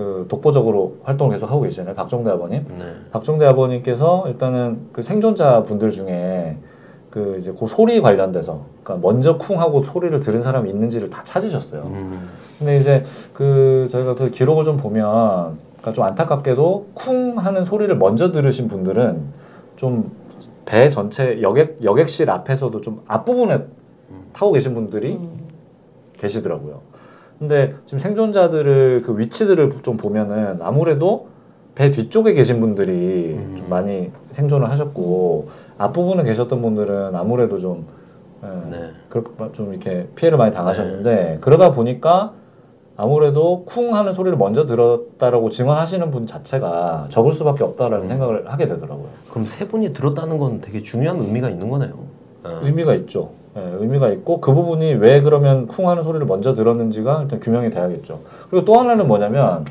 그 독보적으로 활동을 계속 하고 계시잖아요. 박종대 아버님. 네. 박종대 아버님께서 일단은 그 생존자 분들 중에 그 이제 그 소리 관련돼서 그러니까 먼저 쿵 하고 소리를 들은 사람이 있는지를 다 찾으셨어요. 음. 근데 이제 그 저희가 그 기록을 좀 보면 그러니까 좀 안타깝게도 쿵 하는 소리를 먼저 들으신 분들은 좀 배 전체 여객 여객실 앞에서도 좀 앞부분에 타고 계신 분들이 음. 계시더라고요. 근데 지금 생존자들을 그 위치들을 좀 보면은 아무래도 배 뒤쪽에 계신 분들이 음. 좀 많이 생존을 하셨고 앞부분에 계셨던 분들은 아무래도 좀 예, 네. 그렇게 좀 이렇게 피해를 많이 당하셨는데 그러다 보니까 아무래도 쿵 하는 소리를 먼저 들었다라고 증언하시는 분 자체가 적을 수밖에 없다라는 음. 생각을 하게 되더라고요. 그럼 세 분이 들었다는 건 되게 중요한 의미가 있는 거네요. 아. 의미가 있죠. 예, 의미가 있고 그 부분이 왜 그러면 쿵 하는 소리를 먼저 들었는지가 일단 규명이 돼야겠죠. 그리고 또 하나는 뭐냐면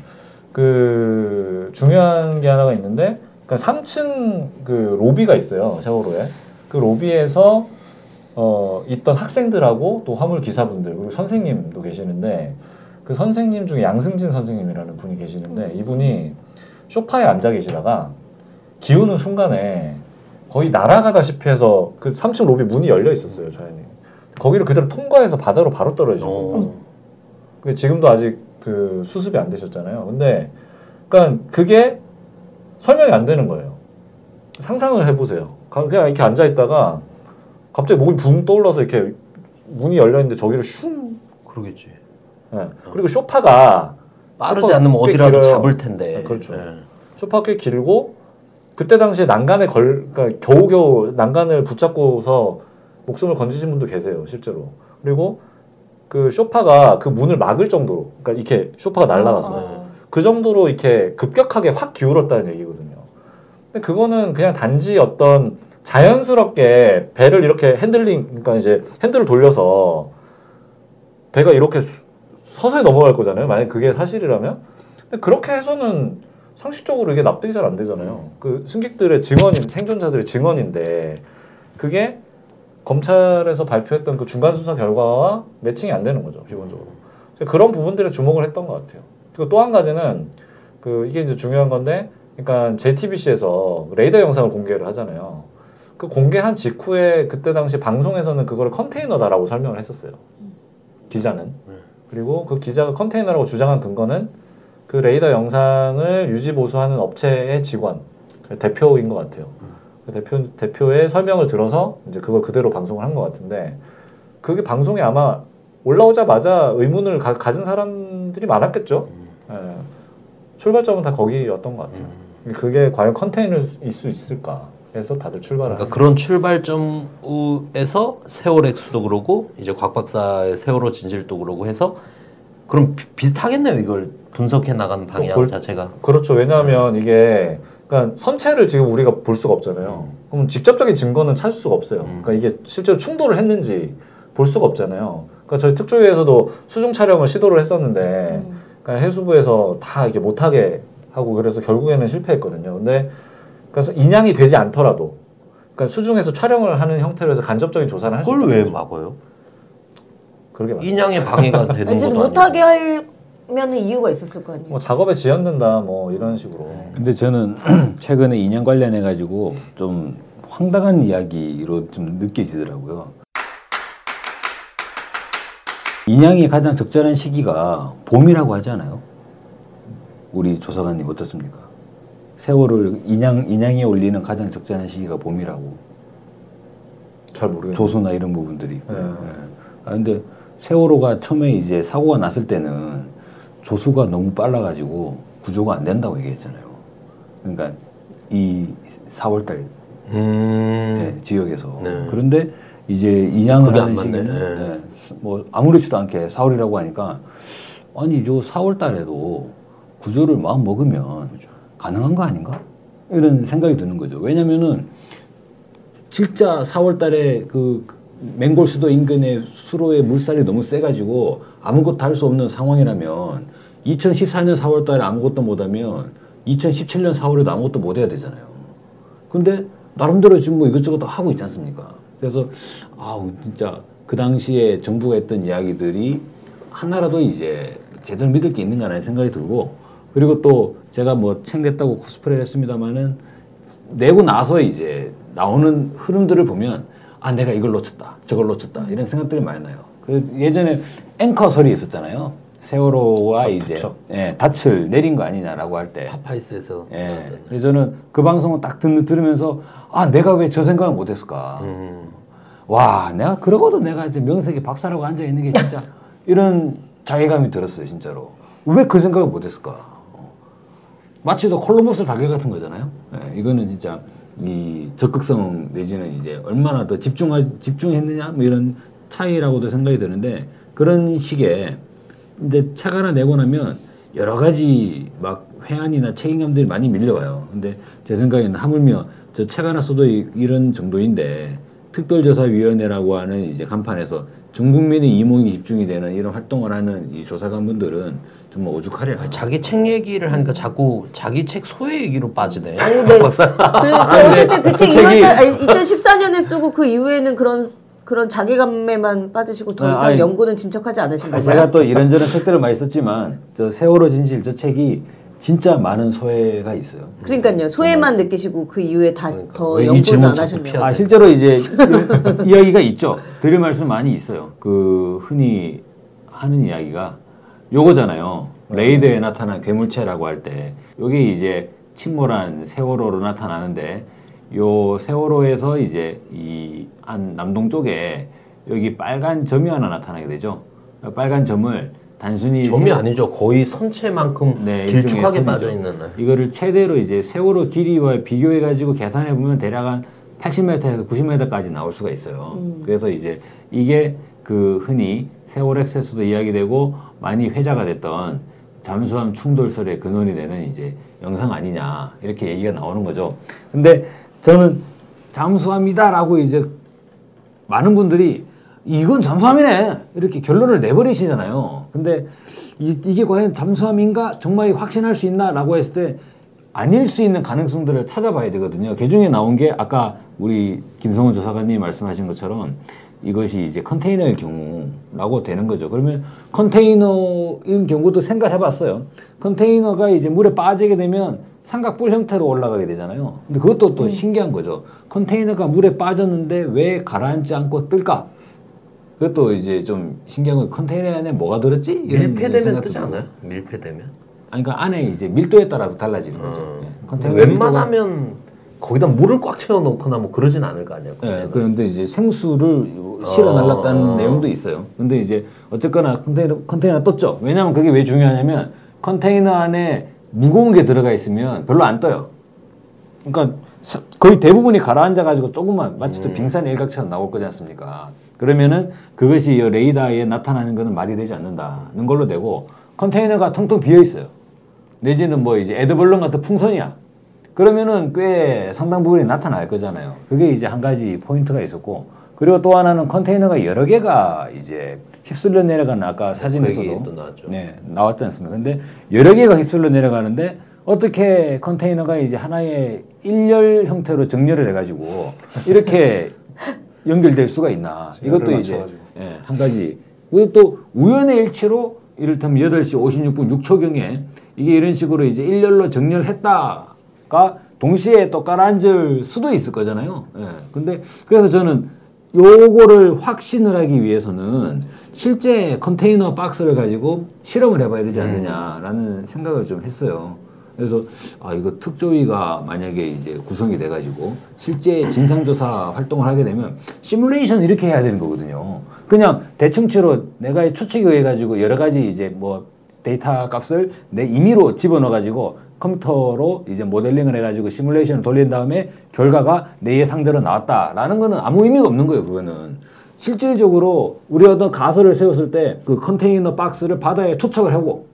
그 중요한 게 하나가 있는데 그러니까 3층 그 로비가 있어요 세월호에 그 로비에서 어 있던 학생들하고 또 화물 기사분들 그리고 선생님도 계시는데 그 선생님 중에 양승진 선생님이라는 분이 계시는데 이분이 소파에 앉아 계시다가 기우는 순간에 거의 날아가다시피 해서 그 3층 로비 문이 열려 있었어요 저희는 거기를 그대로 통과해서 바다로 바로 떨어지고 어. 그게 지금도 아직 그 수습이 안 되셨잖아요. 근데 그러니까 그게 설명이 안 되는 거예요. 상상을 해보세요. 가- 그냥 이렇게 앉아 있다가 갑자기 목이 붕 떠올라서 이렇게 문이 열려 있는데 저기를 슝. 그러겠지. 예. 그리고 쇼파가 빠르지 않으면 꽤 어디라도. 잡을 텐데. 네, 그렇죠. 예. 쇼파가 꽤 길고 그때 당시에 난간에 걸 그러니까 겨우겨우 난간을 붙잡고서 목숨을 건지신 분도 계세요 실제로. 그리고 그 쇼파가 그 문을 막을 정도로 그러니까 이렇게 쇼파가 날아가서 어. 그 정도로 이렇게 급격하게 확 기울었다는 얘기거든요. 근데 그거는 그냥 단지 어떤 자연스럽게 배를 이렇게 핸들링, 그러니까 이제 핸들을 돌려서 배가 이렇게 수- 서서히 넘어갈 거잖아요. 만약 그게 사실이라면. 근데 그렇게 해서는 상식적으로 이게 납득이 잘 안 되잖아요. 그 승객들의 증언인, 생존자들의 증언인데 그게 검찰에서 발표했던 그 중간 수사 결과와 매칭이 안 되는 거죠, 기본적으로. 그런 부분들에 주목을 했던 것 같아요. 그리고 또 한 가지는 그 이게 이제 중요한 건데, 그러니까 JTBC에서 레이더 영상을 공개를 하잖아요. 그 공개한 직후에 그때 당시 방송에서는 그거를 컨테이너다라고 설명을 했었어요. 기자는. 그리고 그 기자가 컨테이너라고 주장한 근거는 그 레이더 영상을 유지 보수하는 업체의 직원 대표인 것 같아요. 그 대표 대표의 설명을 들어서 이제 그걸 그대로 방송을 한 것 같은데 그게 방송에 아마 올라오자마자 의문을 가, 진 사람들이 많았겠죠. 예. 출발점은 다 거기였던 것 같아요. 그게 과연 컨테이너일 수 있을까? 해서 다들 출발을. 그러니까 그런 출발점에서 세월엑스도 그러고 이제 곽 박사의 세월호 진실도 그러고 해서 그럼 비, 비슷하겠네요. 이걸 분석해 나가는 방향 볼- 자체가. 그렇죠. 왜냐하면 이게 그러니까 선체를 지금 우리가 볼 수가 없잖아요. 그럼 직접적인 증거는 찾을 수가 없어요. 음. 그러니까 이게 실제로 충돌을 했는지 볼 수가 없잖아요. 그러니까 저희 특조위에서도 수중 촬영을 시도를 했었는데 음. 그러니까 해수부에서 다 이게 못하게 하고 그래서 결국에는 실패했거든요. 근데 그래서 인양이 되지 않더라도 그러니까 수중에서 촬영을 하는 형태로 해서 간접적인 조사를 할수 그걸 있는 왜. 막아요? 그렇게 말. 인양에 방해가 [laughs] 되는 것도 못하게. 하면은 이유가 있었을 거 아니에요. 뭐 작업에 지연된다 뭐 이런 식으로. 근데 저는 [clears throat] 최근에 인양 관련해 가지고 좀 황당한 이야기로 좀 느껴지더라고요. 인양이 가장 적절한 시기가 봄이라고 하잖아요. 우리 조사관님 어떻습니까? 세월을 인양 인양에 올리는 가장 적절한 시기가 봄이라고 잘 모르겠어요. 조수나 이런 부분들이. 네. 예. 아 근데 세월호가 처음에 이제 사고가 났을 때는 조수가 너무 빨라가지고 구조가 안 된다고 얘기했잖아요. 그러니까 이 4월달 음. 지역에서 네. 그런데 이제 인양을 하는. 시기는 네. 네, 뭐 아무렇지도 않게 4월이라고 하니까 아니 저 4월달에도 구조를 마음 먹으면 가능한 거 아닌가 이런 생각이 드는 거죠. 왜냐면은 진짜 4월 달에 그 맹골 수도 인근의 수로의 물살이 너무 세가지고 아무것도 할 수 없는 상황이라면 2014년 4월 달에 아무것도 못하면 2017년 4월에도 아무것도 못 해야 되잖아요. 근데 나름대로 지금 뭐 이것저것 하고 있지 않습니까? 그래서 아우 진짜 그 당시에 정부가 했던 이야기들이 하나라도 이제 제대로 믿을 게 있는가라는 생각이 들고 그리고 또 제가 뭐 책 냈다고 코스프레를 했습니다마는 내고 나서 이제 나오는 흐름들을 보면 아 내가 이걸 놓쳤다 저걸 놓쳤다 이런 생각들이 많이 나요. 그 예전에 앵커설이 있었잖아요. 세월호와 이제. 예, 닻을 내린 거 아니냐라고 할 때. 파파이스에서 예. 그래서 저는 그 방송을 딱 듣, 들으면서 아 내가 왜 저 생각을 못했을까. 음. 와 내가 그러고도 내가 이제 명색이 박사라고 앉아 있는 게 진짜 [laughs] 이런 자괴감이 들었어요 진짜로. 왜 그 생각을 못했을까. 어. 마치 또 콜럼버스 발견 같은 거잖아요. 예, 이거는 진짜 이 적극성 내지는 이제 얼마나 더 집중하 집중했느냐 뭐 이런 차이라고도 생각이 드는데 그런 식의 이제 책 하나 내고 나면 여러 가지 막 회한이나 책임감들이 많이 밀려와요. 근데 제 생각에는 하물며 저 책 하나 써도 이- 이런 정도인데 특별조사위원회라고 하는 이제 간판에서 전 국민의 이목이 집중이 되는 이런 활동을 하는 이 조사관분들은 정말 오죽하리라. 아, 자기 책 얘기를 하니까 자꾸 자기 책 소외 얘기로 빠지네. 아니, 네. [laughs] 그리고 어쨌든 그책그 책이- 2014년에 쓰고 그 이후에는 그런 그런 자괴감에만 빠지시고 더 아, 이상 아니, 연구는 진척하지 않으신 아, 거예요? 제가 또 이런저런 책들을 많이 썼지만 저 세월호 진실 저 책이 진짜 많은 소외가 있어요. 그러니까요. 소외만 느끼시고 그 이후에 다 그러니까. 연구는 안 하셨네요. 아 실제로 이제 이- 이야기가 있죠. 드릴 말씀 많이 있어요. 그 흔히 하는 이야기가 요거잖아요. 레이더에 나타난 괴물체라고 할 때 여기 이제 침몰한 세월호로 나타나는데 요 세월호에서 이제 이 한 남동 쪽에 여기 빨간 점이 하나 나타나게 되죠. 빨간 점을 단순히 점이 세- 아니죠. 거의 선체만큼 네, 길쭉하게. 빠져 있는. 이거를 최대로 이제 세월호 길이와 비교해 가지고 계산해 보면 대략 한 80m에서 90m까지 나올 수가 있어요. 그래서 이제 이게 그 흔히 세월엑스에서도 이야기되고 많이 회자가 됐던 잠수함 충돌설의 근원이 되는 이제 영상 아니냐 이렇게 얘기가 나오는 거죠. 근데 저는 잠수함이다라고 이제 많은 분들이 이건 잠수함이네 이렇게 결론을 내버리시잖아요. 근데 이, 이게 과연 잠수함인가 정말 확신할 수 있나라고 했을 때 아닐 수 있는 가능성들을 찾아봐야 되거든요. 그 중에 나온 게 아까 우리 김성훈 조사관님이 말씀하신 것처럼 이것이 이제 컨테이너일 경우라고 되는 거죠. 그러면 컨테이너인 경우도 생각을 해봤어요. 컨테이너가 이제 물에 빠지게 되면 삼각뿔 형태로 올라가게 되잖아요. 근데 그것도 또 신기한 거죠. 컨테이너가 물에 빠졌는데 왜 가라앉지 않고 뜰까? 그것도 이제 좀 신기한 건 컨테이너 안에 뭐가 들었지? 이런 밀폐되면 뜨지. 않아요? 밀폐되면. 아니 그러니까 안에 이제 밀도에 따라서 달라지는 거죠. 음. 예. 컨테이너 웬만하면 거기다 물을 꽉 채워놓거나 뭐 그러진 않을 거 아니에요. 예, 그런데 이제 생수를 실어 날랐다는 어. 내용도 있어요. 근데 이제 어쨌거나 컨테이너 컨테이너 떴죠. 왜냐하면 그게 왜 중요하냐면 컨테이너 안에 무거운 게 들어가 있으면 별로 안 떠요. 그러니까 사- 거의 대부분이 가라앉아 가지고 조금만 마치 또 빙산 일각처럼 나올 거지 않습니까? 그러면은 그것이 이 레이더에 나타나는 거는 말이 되지 않는다는 걸로 되고 컨테이너가 텅텅 비어 있어요. 내지는 뭐 이제 에드벌런 같은 풍선이야. 그러면은 꽤 상당 부분이 나타날 거잖아요. 그게 이제 한 가지 포인트가 있었고 그리고 또 하나는 컨테이너가 여러 개가 이제 휩쓸려 내려가는 아까 사진에서도 나왔죠. 네, 나왔지 않습니까? 근데 여러 개가 휩쓸려 내려가는데 어떻게 컨테이너가 이제 하나의 일렬 형태로 정렬을 해가지고 이렇게 [laughs] 연결될 수가 있나? 이것도 이제. 예, 한 가지. 그리고 또 우연의 일치로 이를테면 8시 56분 6초경에 이게 이런 식으로 이제 일렬로 정렬했다 가 동시에 또 깔아앉을 수도 있을 거잖아요. 예. 근데 그래서 저는 요거를 확신을 하기 위해서는 실제 컨테이너 박스를 가지고 실험을 해봐야 되지 않느냐라는 생각을 좀 했어요. 그래서 아 이거 특조위가 만약에 이제 구성이 돼가지고 실제 진상조사 활동을 하게 되면 시뮬레이션 이렇게 해야 되는 거거든요. 그냥 대충치로 내가 추측에 의해 가지고 여러 가지 이제 뭐 데이터 값을 내 임의로 집어넣어 가지고 컴퓨터로 이제 모델링을 해가지고 시뮬레이션을 돌린 다음에 결과가 내 예상대로 나왔다라는 거는 아무 의미가 없는 거예요. 그거는 실질적으로 우리 어떤 가설을 세웠을 때 그 컨테이너 박스를 바다에 투척을 하고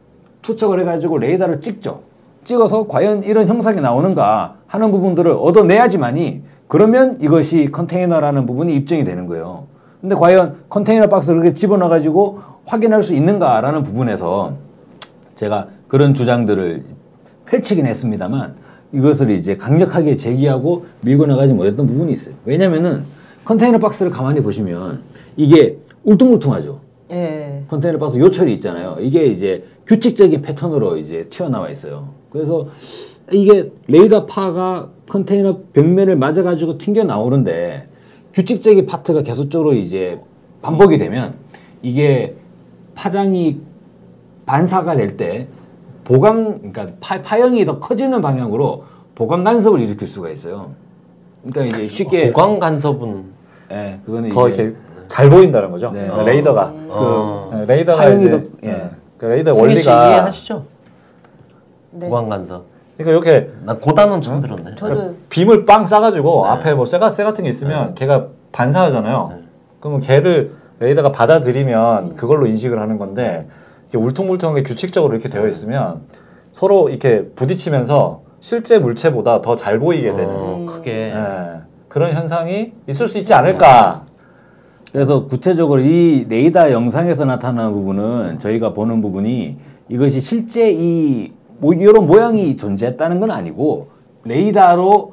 투척을 해가지고 레이더를 찍죠. 찍어서 과연 이런 형상이 나오는가 하는 부분들을 얻어내야지만이 그러면 이것이 컨테이너라는 부분이 입증이 되는 거예요. 근데 과연 컨테이너 박스를 이렇게 집어넣어가지고 확인할 수 있는가라는 부분에서 제가 그런 주장들을 펼치긴 했습니다만 이것을 이제 강력하게 제기하고 밀고 나가지 못했던 부분이 있어요. 왜냐면은 컨테이너 박스를 가만히 보시면 이게 울퉁불퉁하죠. 예. 컨테이너 박스 요철이 있잖아요. 이게 이제 규칙적인 패턴으로 이제 튀어나와 있어요. 그래서 이게 레이더 파가 컨테이너 벽면을 맞아가지고 튕겨 나오는데 규칙적인 파트가 계속적으로 이제 반복이 되면 이게 파장이 반사가 될 때 보강 그러니까 파, 파형이 더 커지는 방향으로 보강 간섭을 일으킬 수가 있어요. 그러니까 이제 쉽게 보강 간섭은 예, 그거는 더 이제 이렇게 잘 보인다는 거죠. 네. 그 레이더가 어. 그 레이더가 파형이 이제 더- 예. 예. 그 레이더 원리가 이해하시죠? 네. 보강 간섭. 그러니까 이렇게 나 고단은 처음 들었네. 저도 빔을 빵 싸가지고 네. 앞에 뭐 쇠가 쇠 같은 게 있으면 걔가 반사하잖아요. 그러면 걔를 레이더가 받아들이면 그걸로 인식을 하는 건데 울퉁불퉁하게 규칙적으로 이렇게 되어 있으면 서로 이렇게 부딪히면서 실제 물체보다 더 잘 보이게 되는 어, 크게. 예. 그런 현상이 있을 수 있지 않을까. 그래서 구체적으로 이 레이더 영상에서 나타나는 부분은 저희가 보는 부분이 이것이 실제 이 뭐 이런 모양이 존재했다는 건 아니고 레이더로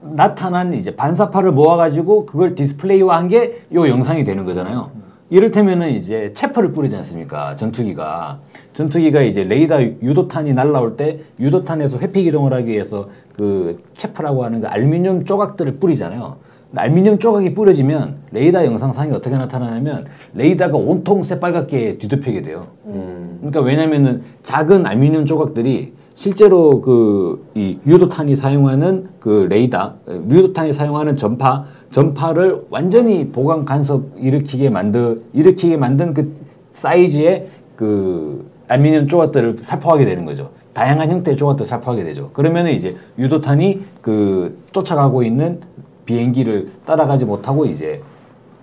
나타난 이제 반사파를 모아가지고 그걸 디스플레이화한 게 이 영상이 되는 거잖아요. 이를테면은 이제 chaff를 뿌리지 않습니까? 전투기가 전투기가 이제 레이더 유도탄이 날라올 때 유도탄에서 회피 기동을 하기 위해서 그 chaff라고 하는 그 알루미늄 조각들을 뿌리잖아요. 근데 알루미늄 조각이 뿌려지면 레이더 영상상이 어떻게 나타나냐면 레이더가 온통 새빨갛게 뒤덮이게 돼요. 그러니까 왜냐면은 작은 알루미늄 조각들이 실제로 그 이 유도탄이 사용하는 그 레이더, 유도탄이 사용하는 전파, 전파를 완전히 보강 간섭 일으키게 만드 일으키게 만든 그 사이즈의 그 알루미늄 조각들을 살포하게 되는 거죠. 다양한 형태의 조각들을 살포하게 되죠. 그러면은 이제 유도탄이 그 쫓아가고 있는 비행기를 따라가지 못하고 이제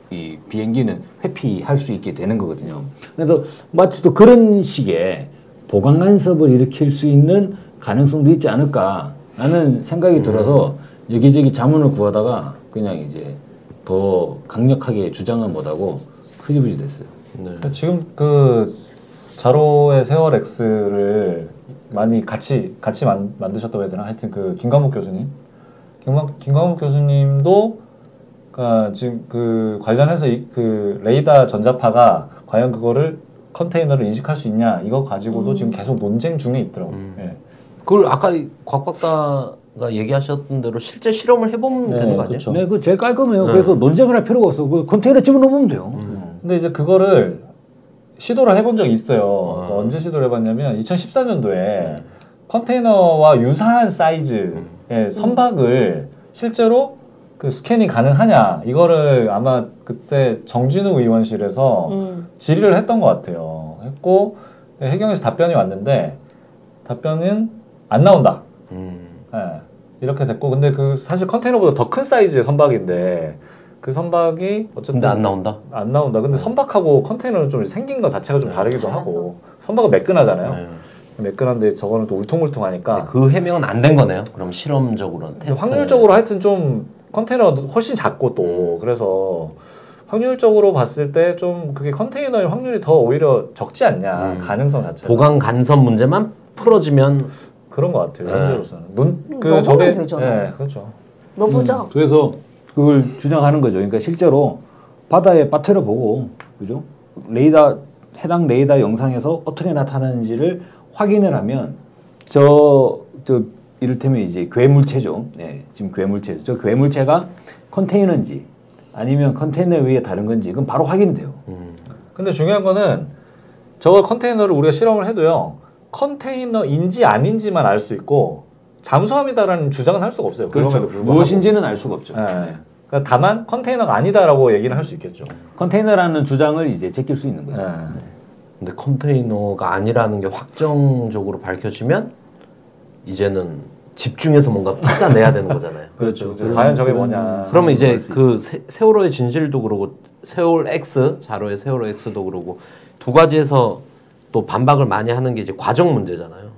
이 비행기는 회피할 수 있게 되는 거거든요. 그래서 마치 또 그런 식의 보강 간섭을 일으킬 수 있는 가능성도 있지 않을까라는 생각이 들어서 여기저기 자문을 구하다가 그냥 이제 더 강력하게 주장은 못하고 흐지부지 됐어요. 네. 지금 그 자로의 세월 X를 많이 같이 같이 만, 만드셨다고 해야 되나? 하여튼 그 김광목 교수님, 김광, 김광목 교수님도 그러니까 지금 그 관련해서 이, 그 레이더 전자파가 과연 그거를 컨테이너를 인식할 수 있냐 이거 가지고도 지금 계속 논쟁 중에 있더라고요. 음. 예. 그걸 아까 이곽 박사 가 얘기하셨던 대로 실제 실험을 해보면 네, 되는 거 아니에요? 네, 그 제일 깔끔해요. 네. 그래서 논쟁을 할 필요가 없어. 그 컨테이너 집어넣으면 돼요. 근데 이제 그거를 시도를 해본 적이 있어요. 어. 그 언제 시도를 해봤냐면 2014년도에 컨테이너와 유사한 사이즈의 선박을 실제로 그 스캔이 가능하냐 이거를 아마 그때 정진우 의원실에서 음. 질의를 했던 것 같아요. 했고 해경에서 답변이 왔는데 답변은 안 나온다. 음. 예, 이렇게 됐고 근데 그 사실 컨테이너보다 더 큰 사이즈의 선박인데 그 선박이 어쨌든 근데 안 나온다. 안 나온다. 근데 선박하고 컨테이너는 좀 생긴 것 자체가 좀 네. 다르기도. 하고 선박은 매끈하잖아요. 네. 매끈한데 저거는 또 울퉁불퉁하니까 그 해명은 안 된 거네요. 그럼 실험적으로는. 확률적으로 하여튼 좀 컨테이너가 훨씬 작고 또 그래서 확률적으로 봤을 때 좀 그게 컨테이너의 확률이 더 오히려 적지 않냐 음. 가능성 자체가 보강 간섭 문제만 풀어지면 그런 것 같아요 네. 현재로서는 논, 그 넣어보면 저게 되잖아. 네, 그렇죠 넣어보자. 그래서 그걸 주장하는 거죠. 그러니까 실제로 바다에 빠뜨려 보고 그죠? 레이더 해당 레이더 영상에서 어떻게 나타나는지를 확인을 하면 저 저 이를테면 이제 괴물체죠. 네, 지금 괴물체. 저 괴물체가 컨테이너인지 아니면 컨테이너 위에 다른 건지 그건 바로 확인돼요. 음. 근데 중요한 거는 저걸 컨테이너를 우리가 실험을 해도요 컨테이너인지 아닌지만 알 수 있고 잠수함이다라는 주장은 할 수가 없어요. 그렇죠. 무엇인지는 알 수가 없죠. 네. 그러니까 다만 컨테이너가 아니다라고 얘기는 할 수 있겠죠. 컨테이너라는 주장을 이제 제낄 수 있는 거죠. 네. 근데 컨테이너가 아니라는 게 확정적으로 밝혀지면 이제는 집중해서 뭔가 찾아내야 되는 [laughs] 거잖아요. 그렇죠. 과연 저게 뭐냐. 그러면 이제 그 세, 세월호의 진실도 그러고 세월 X 자로의 세월호 X도 그러고 두 가지에서 또 반박을 많이 하는 게 이제 과정 문제잖아요.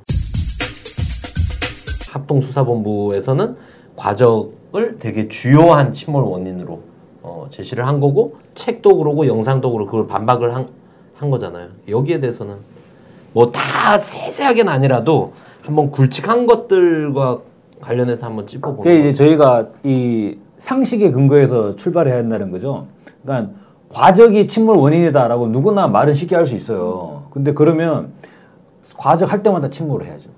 합동수사본부에서는 과정을 되게 주요한 침몰 원인으로 어, 제시를 한 거고 책도 그러고 영상도 그러고 그걸 반박을 한, 한 거잖아요. 여기에 대해서는 뭐 다 세세하게는 아니라도 한번 굵직한 것들과 관련해서 한번 찝어보는 그게 이제 저희가 이 상식에 근거해서 출발해야 한다는 거죠. 그러니까 과적이 침몰 원인이다라고 누구나 말은 쉽게 할 수 있어요. 근데 그러면 과적 할 때마다 침몰을 해야죠.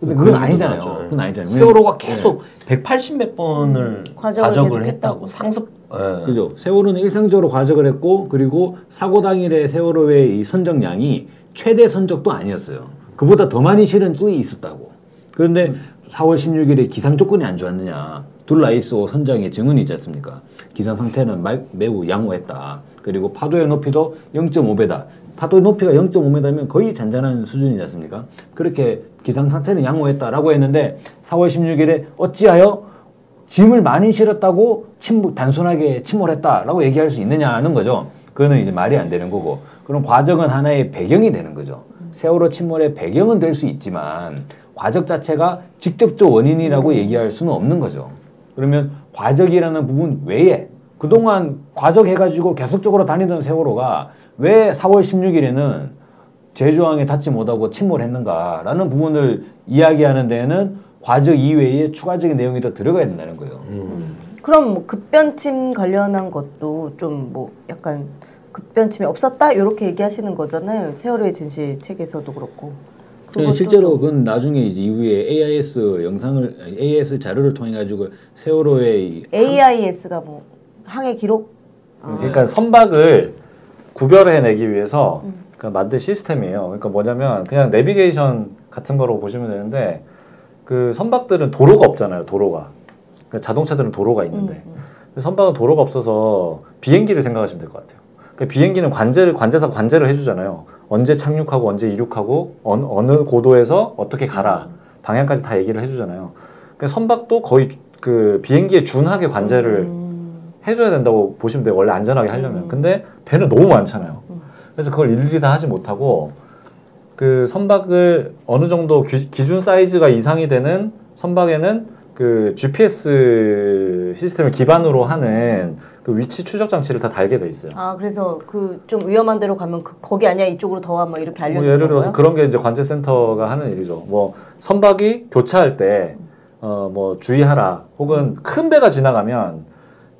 근데 그건 아니잖아요. 맞아요. 그건 아니잖아요. 세월호가 계속 180몇 번을 과적을 과적을, 계속 했다고. 상습. 예. 그죠. 세월호는 일상적으로 과적을 했고 그리고 사고 당일에 세월호의 이 선적량이 최대 선적도 아니었어요. 그보다 더 많이 실은 또 있었다고. 그런데 4월 16일에 기상 조건이 안 좋았느냐. 둘 ISO 선장의 증언이 있지 않습니까? 기상 상태는 말- 매우 양호했다. 그리고 파도의 높이도 0.5배다. 파도 높이가 0.5m면 거의 잔잔한 수준이지 않습니까? 그렇게 기상 상태는 양호했다라고 했는데 4월 16일에 어찌하여 짐을 많이 실었다고 침몰, 단순하게 침몰했다라고 얘기할 수 있느냐는 거죠. 그거는 이제 말이 안 되는 거고. 그럼 과정은 하나의 배경이 되는 거죠. 세월호 침몰의 배경은 될 수 있지만 과적 자체가 직접적 원인이라고 얘기할 수는 없는 거죠. 그러면 과적이라는 부분 외에 그동안 과적해가지고 계속적으로 다니던 세월호가 왜 4월 16일에는 제주항에 닿지 못하고 침몰했는가라는 부분을 이야기하는 데에는 과적 이외에 추가적인 내용이 더 들어가야 된다는 거예요. 그럼 뭐 급변침 관련한 것도 좀 뭐 약간 급변침이 없었다 이렇게 얘기하시는 거잖아요. 세월호의 진실 책에서도 그렇고. 네, 그것도 실제로 좀- 그건 나중에 이제 이후에 AIS 영상을 AIS 자료를 통해 가지고 세월호의 이 AIS가 뭐 항해 기록 그러니까 선박을 구별해내기 위해서 그 만든 시스템이에요. 그러니까 뭐냐면 그냥 내비게이션 같은 거로 보시면 되는데 그 선박들은 도로가 없잖아요. 도로가 그러니까 자동차들은 도로가 있는데 음, 근데 선박은 도로가 없어서 비행기를 생각하시면 될 것 같아요. 그러니까 비행기는 관제를 관제사 관제를 해주잖아요. 언제 착륙하고 언제 이륙하고 어느, 어느 고도에서 어떻게 가라 방향까지 다 얘기를 해주잖아요. 그러니까 선박도 거의 그 비행기에 준하게 관제를 음. 해줘야 된다고 보시면 돼요. 원래 안전하게 하려면. 음. 근데 배는 너무 많잖아요. 음. 그래서 그걸 일일이 다 하지 못하고 그 선박을 어느 정도 기, 기준 사이즈가 이상이 되는 선박에는 그 GPS 시스템을 기반으로 하는 그 위치 추적 장치를 다 달게 돼 있어요. 아 그래서 그 좀 위험한 데로 가면 그, 거기 아니야 이쪽으로 더와 뭐 이렇게 뭐 알려주는 예를 들어서? 그런 게 이제 관제센터가 하는 일이죠. 뭐 선박이 교차할 때 어 뭐 주의하라 혹은 큰 배가 지나가면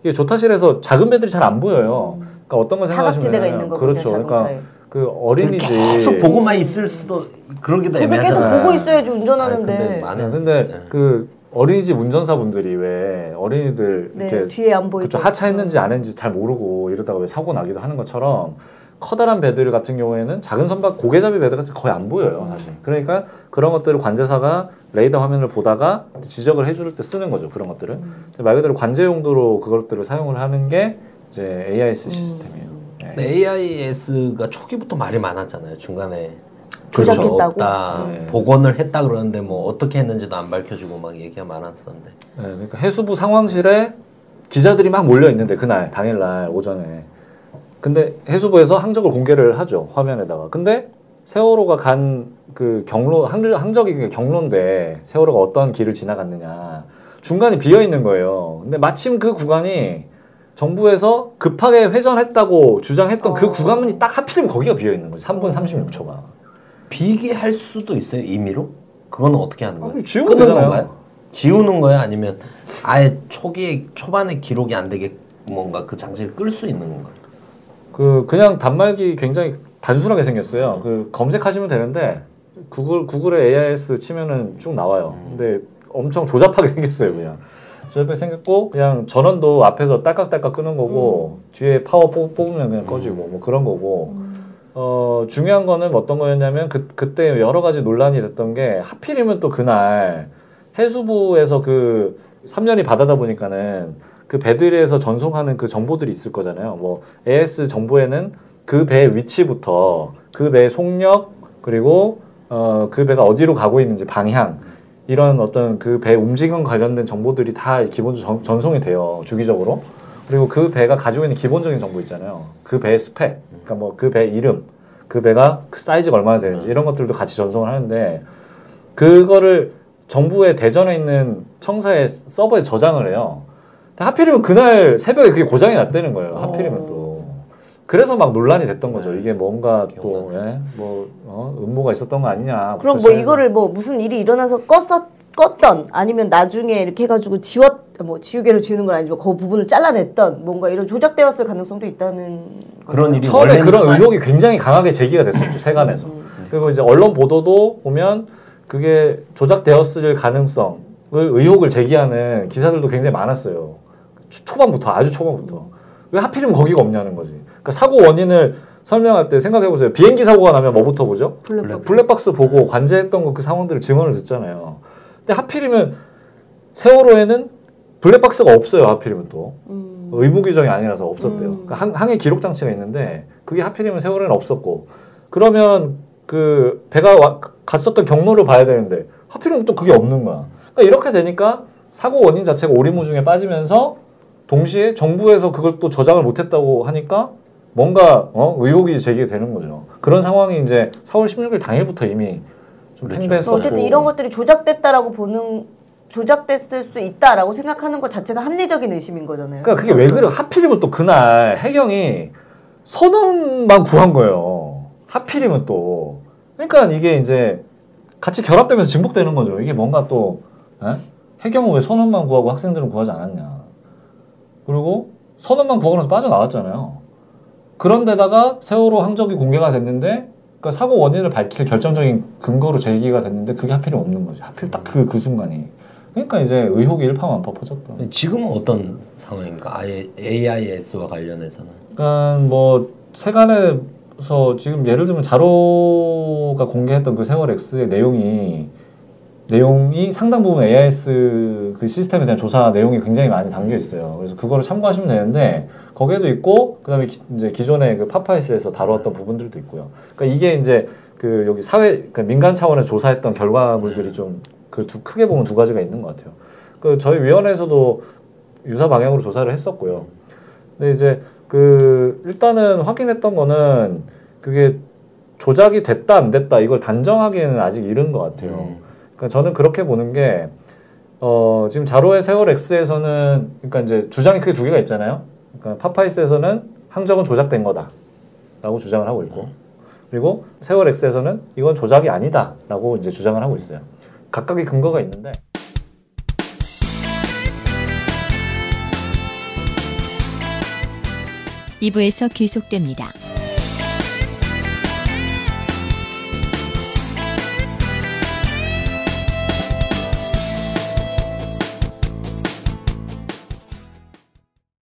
이게 조타실에서 작은 배들이 잘 안 보여요. 그러니까 어떤 거 생각하시면 사각지대가 있는 거군요 그렇죠. 그러니까 자동차에. 그 어린이집 계속 보고만 있을 수도 그러기도 그게 계속 애매하잖아요. 보고 있어야지 아니, 운전하는데 네, 많은 근데 그 어린이집 운전사분들이 왜 어린이들 네, 이렇게 뒤에 안 보이죠. 그쵸 하차했는지 안 했는지 잘 모르고 이러다가 왜 사고 나기도 하는 것처럼 커다란 배들 같은 경우에는 작은 선박 고개잡이 배들 같은 거 거의 안 보여요 사실. 그러니까 그런 것들을 관제사가 레이더 화면을 보다가 지적을 해줄 때 쓰는 거죠 그런 것들을. 음. 말 그대로 관제 용도로 그것들을 사용을 하는 게 이제 AIS 시스템이에요. 네. 근데 AIS가 초기부터 말이 많았잖아요. 중간에 조작했다고? 그렇죠. 없다. 네. 복원을 했다 그러는데 뭐 어떻게 했는지도 안 밝혀지고 막 얘기가 많았었는데. 네, 그러니까 해수부 상황실에 기자들이 막 몰려 있는데 그날 당일날 오전에 근데 해수부에서 항적을 공개를 하죠 화면에다가 근데 세월호가 간 그 경로 항, 항적이 경로인데 세월호가 어떤 길을 지나갔느냐 중간이 비어 있는 거예요 근데 마침 그 구간이 정부에서 급하게 회전했다고 주장했던 그 어. 구간이 딱 하필이면 거기가 비어 있는 거지 3분 36초가 비게 할 수도 있어요. 임의로? 그거는 어떻게 하는 거예요? 끄는 되잖아요. 건가요? 지우는 거야? 아니면 아예 초기에 초반에 기록이 안 되게 뭔가 그 장치를 끌 수 있는 건가요? 그 그냥 단말기 굉장히 단순하게 생겼어요. 그 검색하시면 되는데 구글 구글에 AIS 치면은 쭉 나와요. 근데 엄청 조잡하게 [laughs] 생겼어요, 그냥. 조잡하게 생겼고 그냥 전원도 앞에서 딸깍딸깍 끄는 거고 뒤에 파워 뽑, 뽑으면 그냥 꺼지고 뭐 그런 거고. 어 중요한 거는 어떤 거였냐면 그 그때 여러 가지 논란이 됐던 게 하필이면 또 그날 해수부에서 그 3년이 바다다 보니까는 그 배들에서 전송하는 그 정보들이 있을 거잖아요. 뭐 AS 정보에는 그 배의 위치부터 그 배의 속력 그리고 어 그 배가 어디로 가고 있는지 방향 이런 어떤 그 배 움직임 관련된 정보들이 다 기본적으로 전, 전송이 돼요 주기적으로. 그리고 그 배가 가지고 있는 기본적인 정보 있잖아요. 그 배의 스펙, 그러니까 뭐 그 배 이름, 그 배가 그 사이즈가 얼마나 되는지 이런 것들도 같이 전송을 하는데 그거를 정부의 대전에 있는 청사의 서버에 저장을 해요. 하필이면 그날 새벽에 그게 고장이 났다는 거예요. 하필이면 또. 그래서 막 논란이 됐던 거죠. 이게 뭔가 또, 예? 뭐, 어? 음모가 있었던 거 아니냐. 그럼 뭐 시작해서. 이거를 뭐 무슨 일이 일어나서 껐었 껐던 아니면 나중에 이렇게 해가지고 지웠 뭐 지우개를 지우는 건 아니지만 그 부분을 잘라냈던 뭔가 이런 조작되었을 가능성도 있다는 그런? 일이 처음에 그런 의혹이 굉장히 강하게 제기가 됐었죠 세간에서. 그리고 이제 언론 보도도 보면 그게 조작되었을 가능성을 의혹을 제기하는 기사들도 굉장히 많았어요. 초- 초반부터 아주 초반부터 왜 하필이면 거기가 없냐는 거지. 그러니까 사고 원인을 설명할 때 생각해 보세요. 비행기 사고가 나면 뭐부터 보죠? 블랙박스. 블랙박스 보고 관제했던 그 상황들을 증언을 듣잖아요. 근데 하필이면 세월호에는 블랙박스가 없어요. 하필이면 또 음. 의무 규정이 아니라서 없었대요. 음. 그러니까 항, 항해 기록 장치가 있는데 그게 하필이면 세월호에는 없었고 그러면 그 배가 와- 갔었던 경로를 봐야 되는데 하필이면 또 그게 없는 거야. 그러니까 이렇게 되니까 사고 원인 자체가 오리무중에 빠지면서 동시에 정부에서 그걸 또 저장을 못했다고 하니까 뭔가 어? 의혹이 제기되는 거죠. 그런 상황이 이제 4월 16일 당일부터 이미 좀 그렇죠. 팽배했었고 어쨌든 이런 것들이 조작됐다라고 보는 조작됐을 수 있다라고 생각하는 것 자체가 합리적인 의심인 거잖아요. 그러니까 그게 왜 그래? 하필이면 또 그날 해경이 선언만 구한 거예요. 하필이면 또. 그러니까 이게 이제 같이 결합되면서 증복되는 거죠. 이게 뭔가 또 에? 해경은 왜 선언만 구하고 학생들은 구하지 않았냐. 그리고 선언만 구하고 나서 빠져나왔잖아요. 그런데다가 세월호 항적이 공개가 됐는데 그러니까 사고 원인을 밝힐 결정적인 근거로 제기가 됐는데 그게 하필이면 없는 거죠. 하필 딱 그그 순간이. 그러니까 이제 의혹이 일파만파 퍼졌다. 지금은 어떤 상황입니까? 아예 AIS와 관련해서는 그러니까 뭐 세간에서 지금 예를 들면 자로가 공개했던 그 세월 X의 내용이 내용이 상당 부분 AIS 그 시스템에 대한 조사 내용이 굉장히 많이 담겨 있어요. 그래서 그거를 참고하시면 되는데 거기에도 있고 그다음에 기, 이제 기존의 그 파파이스에서 다루었던 부분들도 있고요. 그러니까 이게 이제 그 여기 사회 그러니까 민간 차원에서 조사했던 결과물들이 좀 그 두 크게 보면 두 가지가 있는 것 같아요. 그 저희 위원회에서도 유사 방향으로 조사를 했었고요. 근데 이제 그 일단은 확인했던 거는 그게 조작이 됐다 안 됐다 이걸 단정하기에는 아직 이른 것 같아요. 음. 그러니까 저는 그렇게 보는 게 어, 지금 자로의 세월 X에서는 그러니까 이제 주장이 크게 두 개가 있잖아요. 그러니까 파파이스에서는 항적은 조작된 거다라고 주장을 하고 있고 그리고 세월 X에서는 이건 조작이 아니다라고 이제 주장을 하고 있어요. 각각의 근거가 있는데 2부에서 계속됩니다.